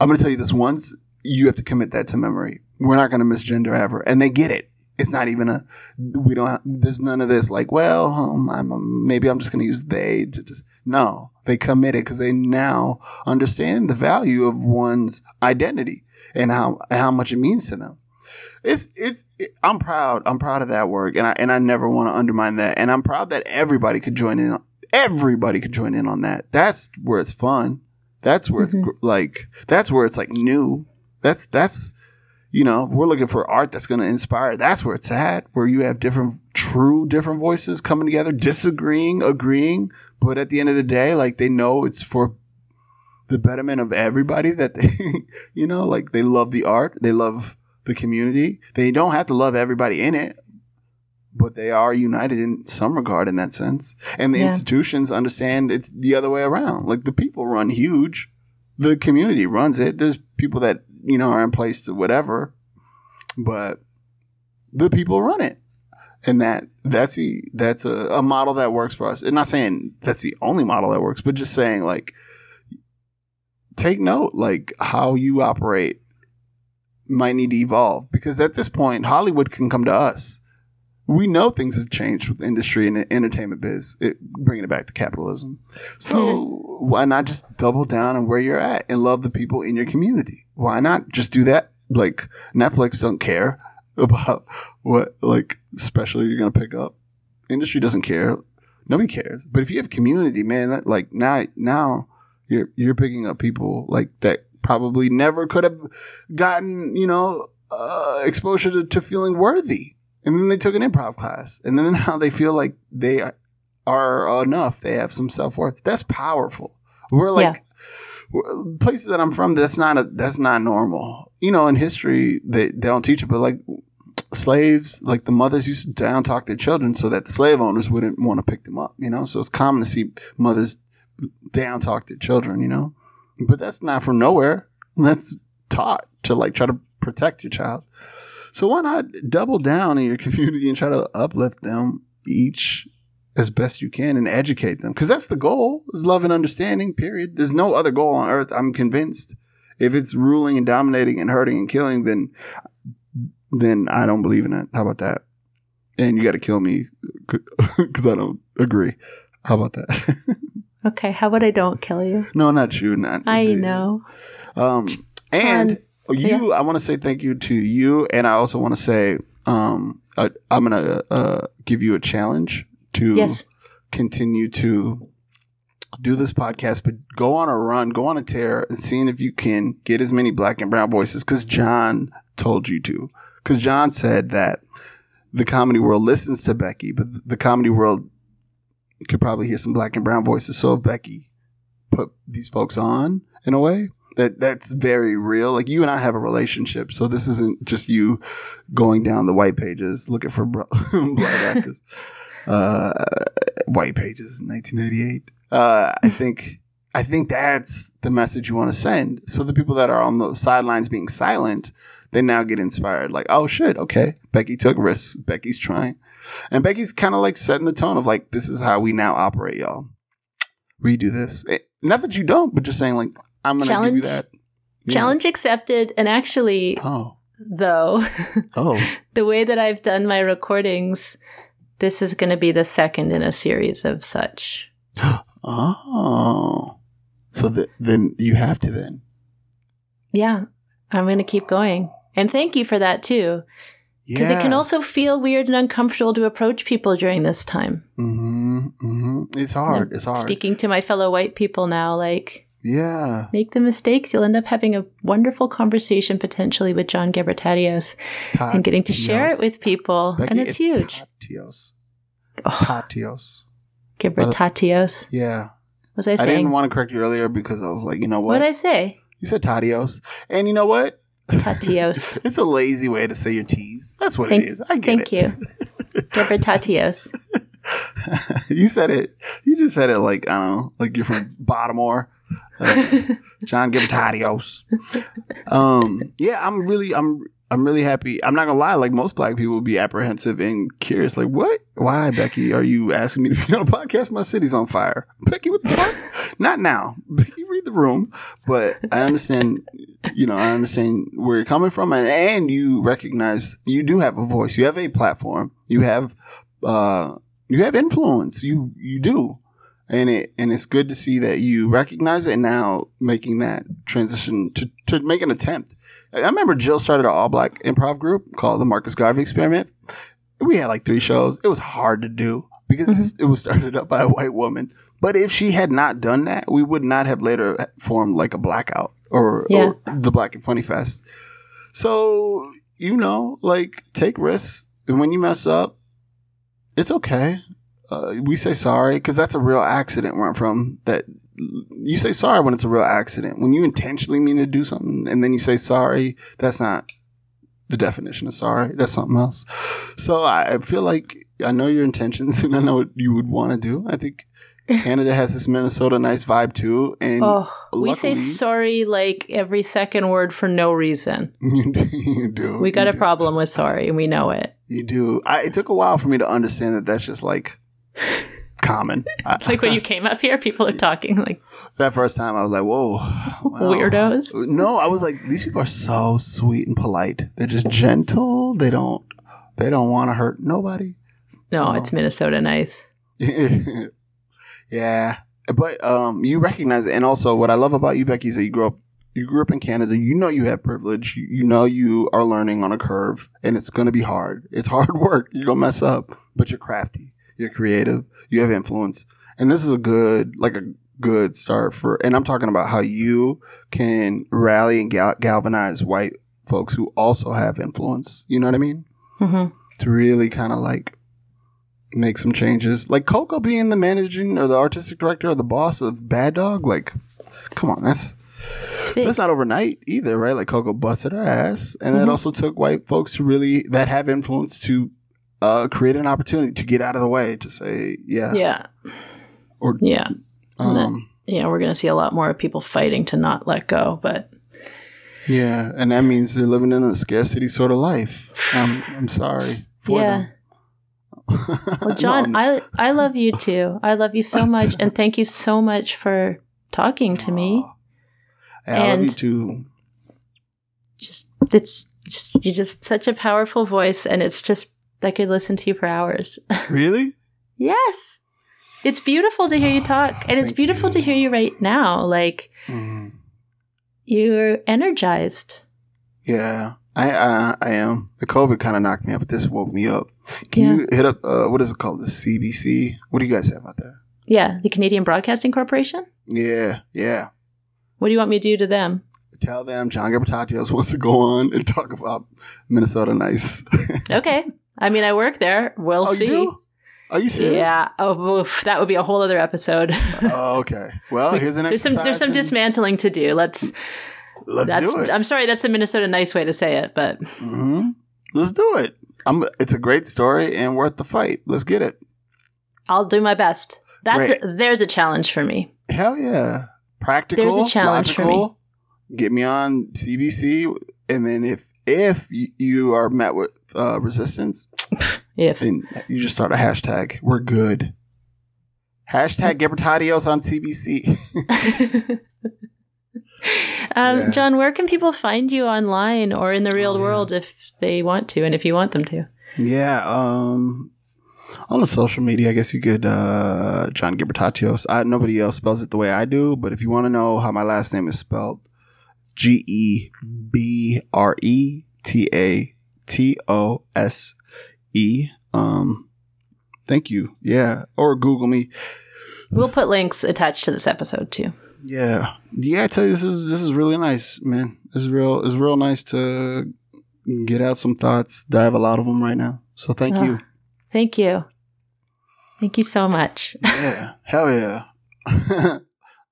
I'm gonna tell you this once, you have to commit that to memory. We're not gonna misgender ever. And they get it. It's not even a we don't have, there's none of this like, well, um, I'm maybe I'm just gonna use they to just no. They commit it because they now understand the value of one's identity and how how much it means to them it's it's it, I'm proud. I'm proud of that work, and I and I never want to undermine that. And I'm proud that everybody could join in. Everybody could join in on that. That's where it's fun. That's where Mhm. it's like that's where it's like new. That's that's you know, we're looking for art that's going to inspire. That's where it's at, where you have different, true, different voices coming together, disagreeing, agreeing, but at the end of the day, like they know it's for the betterment of everybody. That they, you know, like they love the art, they love the community. They don't have to love everybody in it, but they are united in some regard in that sense. And the Yeah. institutions understand it's the other way around. Like the people run huge, the community runs it. There's people that you know are in place to whatever, but the people run it, and that that's the that's a, a model that works for us. And not saying that's the only model that works, but just saying like take note like how you operate might need to evolve because at this point Hollywood can come to us. We know things have changed with industry and the entertainment biz, it, bringing it back to capitalism. So why not just double down on where you're at and love the people in your community? Why not just do that? Like Netflix don't care about what like special you're gonna pick up. Industry doesn't care. Nobody cares. But if you have community, man, that, like now now you're you're picking up people like that probably never could have gotten you know uh, exposure to, to feeling worthy, and then they took an improv class, and then now they feel like they are enough. They have some self worth. That's powerful. We're like we're- places that I'm from. That's not a that's not normal. You know, in history they they don't teach it, but like slaves, like the mothers used to down talk their children so that the slave owners wouldn't want to pick them up. You know, so it's common to see mothers down talk their children. You know, but that's not from nowhere. That's taught to like try to protect your child. So why not double down in your community and try to uplift them each as best you can and educate them? Because that's the goal: is love and understanding. Period. There's no other goal on earth. I'm convinced. If it's ruling and dominating and hurting and killing, then then I don't believe in it. How about that? And you got to kill me because I don't agree. How about that? Okay, how about I don't kill you? no, not you. Not I know. Um, and Fun. You, I want to say thank you to you, and I also want to say, um, I, I'm gonna uh, give you a challenge to Yes. continue to do this podcast, but go on a run, go on a tear, and seeing if you can get as many black and brown voices because John told you to. Because John said that the comedy world listens to Becky, but the comedy world could probably hear some black and brown voices. So if Becky put these folks on in a way that that's very real. Like you and I have a relationship, so this isn't just you going down the white pages looking for bro- black actors. Uh, white pages, 1988. Uh, I think I think that's the message you want to send. So the people that are on the sidelines being silent, they now get inspired. Like, oh shit, okay, Becky took risks. Becky's trying, and Becky's kind of like setting the tone of like, this is how we now operate, y'all. We do this. Eh, Not that you don't, but just saying like, I'm gonna Challenge- give you that Yes. Challenge accepted. And actually, Oh, though, oh, the way that I've done my recordings, this is going to be the second in a series of such. oh. So th- then you have to then. Yeah, I'm going to keep going. And thank you for that too. Because it can also feel weird and uncomfortable to approach people during this time. hmm hmm It's hard. It's hard. Speaking to my fellow white people now, like, yeah. make the mistakes. You'll end up having a wonderful conversation potentially with John Gebretatose and getting to share it with people. Becky, and it's, huge. Tatios. Oh, Tatios. Yeah. Was I saying? I didn't want to correct you earlier because I was like, you know what what? did I say? you said Tatios. And you know what? Tatios. It's a lazy way to say your T's. That's what Thank- it is. I get Thank it. Thank you. Gebretatose. you said it. You just said it like I don't know, like you're from Baltimore. John Givatatios. Um, yeah, I'm really, I'm, I'm really happy. I'm not gonna lie. Like most black people would be apprehensive and curious. Like, what? Why, Becky? Are you asking me to be on a podcast? My city's on fire. Becky, what the fuck? not now. Becky, read the room. But I understand. You know, I understand where you're coming from, and, and you recognize you do have a voice. You have a platform. You have, uh, you have influence. You you do and it and it's good to see that you recognize it and now making that transition to to make an attempt. I remember Jill started an all black improv group called the Marcus Garvey Experiment. We had like three shows. It was hard to do because mm-hmm. it was started up by a white woman, But if she had not done that, we would not have later formed like a blackout or, Yeah. or the Black and Funny Fest. So, you know, like take risks. And when you mess up, it's okay. Uh, we say sorry because that's a real accident where I'm from. That you say sorry when it's a real accident. When you intentionally mean to do something and then you say sorry, that's not the definition of sorry. That's something else. So I, feel like I know your intentions and I know what you would want to do. I think Canada has this Minnesota nice vibe too, and Oh, we say sorry like every second word for no reason. you do. You do. We got a do. problem with sorry, and we know it. You do. I, it took a while for me to understand that that's just like common. Like when you came up here, people are talking like that first time, I was like, "Whoa, wow. weirdos. No, I was like, these people are so sweet and polite. They're just gentle. They don't. They don't want to hurt nobody. No, Oh. it's Minnesota nice. yeah, but um, you recognize it, and also what I love about you, Becky, is that you grew up. You grew up in Canada. You know you have privilege. You, know you are learning on a curve, and it's going to be hard. It's hard work. You're gonna mess up, but you're crafty. You're creative. You have influence, and this is a good, like a good start for. And I'm talking about how you can rally and gal- galvanize white folks who also have influence. You know what I mean? hmm to really kind of like make some changes. Like Coco being the managing or the artistic director or the boss of Bad Dog, like, come on, that's that's not overnight either, right? Like Coco busted her ass, and Mhm. it also took white folks to really that have influence to uh, create an opportunity to get out of the way to say, yeah, yeah, or yeah, um, yeah. We're gonna see a lot more of people fighting to not let go, but yeah, and that means they're living in a scarcity sort of life. I'm I'm sorry for yeah. them. Well, John, No, I I love you too. I love you so much, and thank you so much for talking to me. Hey, I love you And- too. Just it's just you're just such a powerful voice, and it's just I could listen to you for hours. Really? yes, it's beautiful to hear you talk, and it's Thank beautiful you. to hear you right now. Like Mm. you're energized. Yeah, I uh, I am. The COVID kind of knocked me out, but this woke me up. Can Yeah. you hit up uh, what is it called? The CBC. What do you guys have out there? Yeah, the Canadian Broadcasting Corporation. Yeah, yeah. What do you want me to do to them? Tell them John Gebretatose wants to go on and talk about Minnesota nice. Okay. I mean, I work there. We'll oh, see. you? Are you serious? Yeah. Oh, oof, that would be a whole other episode. Oh, okay. Well, here's an there's some there's some in- dismantling to do. Let's. Let's that's. do it. I'm sorry. That's the Minnesota nice way to say it, but hmm Let's do it. I'm, it's a great story and worth the fight. Let's get it. I'll do my best. That's a, there's a challenge for me. Hell yeah. Practical. There's a challenge for me. Get me on CBC. And then if if you, you are met with uh, resistance, If then you just start a hashtag. We're good. Hashtag Gebretatose on CBC. um, Yeah. John, where can people find you online or in the real Oh, yeah. world if they want to, and if you want them to? yeah. Um. On the social media, I guess you could uh, John Gebretatose. I, nobody else spells it the way I do, but if you want to know how my last name is spelled, G E B R E T A T O S E. Um, thank you. Yeah, or Google me. We'll put links attached to this episode too. Yeah, yeah. I tell you, this is this is really nice, man. It's real. It's real nice to get out some thoughts. I have a lot of them right now. So thank you. Ah. Thank you. Thank you so much. Yeah, hell yeah.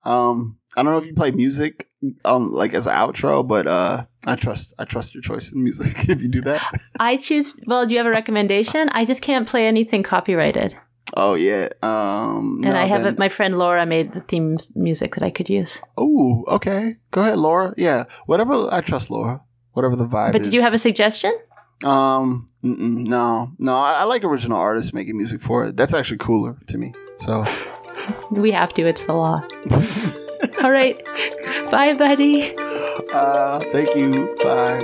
um, I don't know if you play music, um, like as an outro, but uh, I trust I trust your choice in music if you do that. I choose. Well, do you have a recommendation? I just can't play anything copyrighted, Oh yeah. Um, and no, I have then- it. My friend Laura made the theme music that I could use. Oh, okay. Go ahead, Laura. Yeah, whatever. I trust Laura. Whatever the vibe. But did you have a suggestion? Um, no, no. I, I like original artists making music for it. That's actually cooler to me. So, We have to. It's the law. All right. Bye, buddy. Uh, thank you. Bye.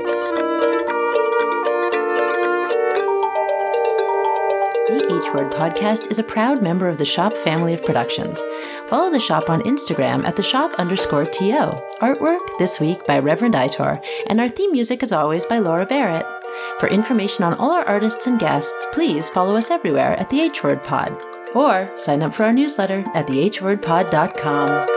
The H Word Podcast is a proud member of the Shop family of productions. Follow the Shop on Instagram at the Shop underscore TO. Artwork this week by Reverend Itor, and our theme music, as always, by Laura Barrett. For information on all our artists and guests, please follow us everywhere at the H Word Pod. or sign up for our newsletter at thehwordpod.com.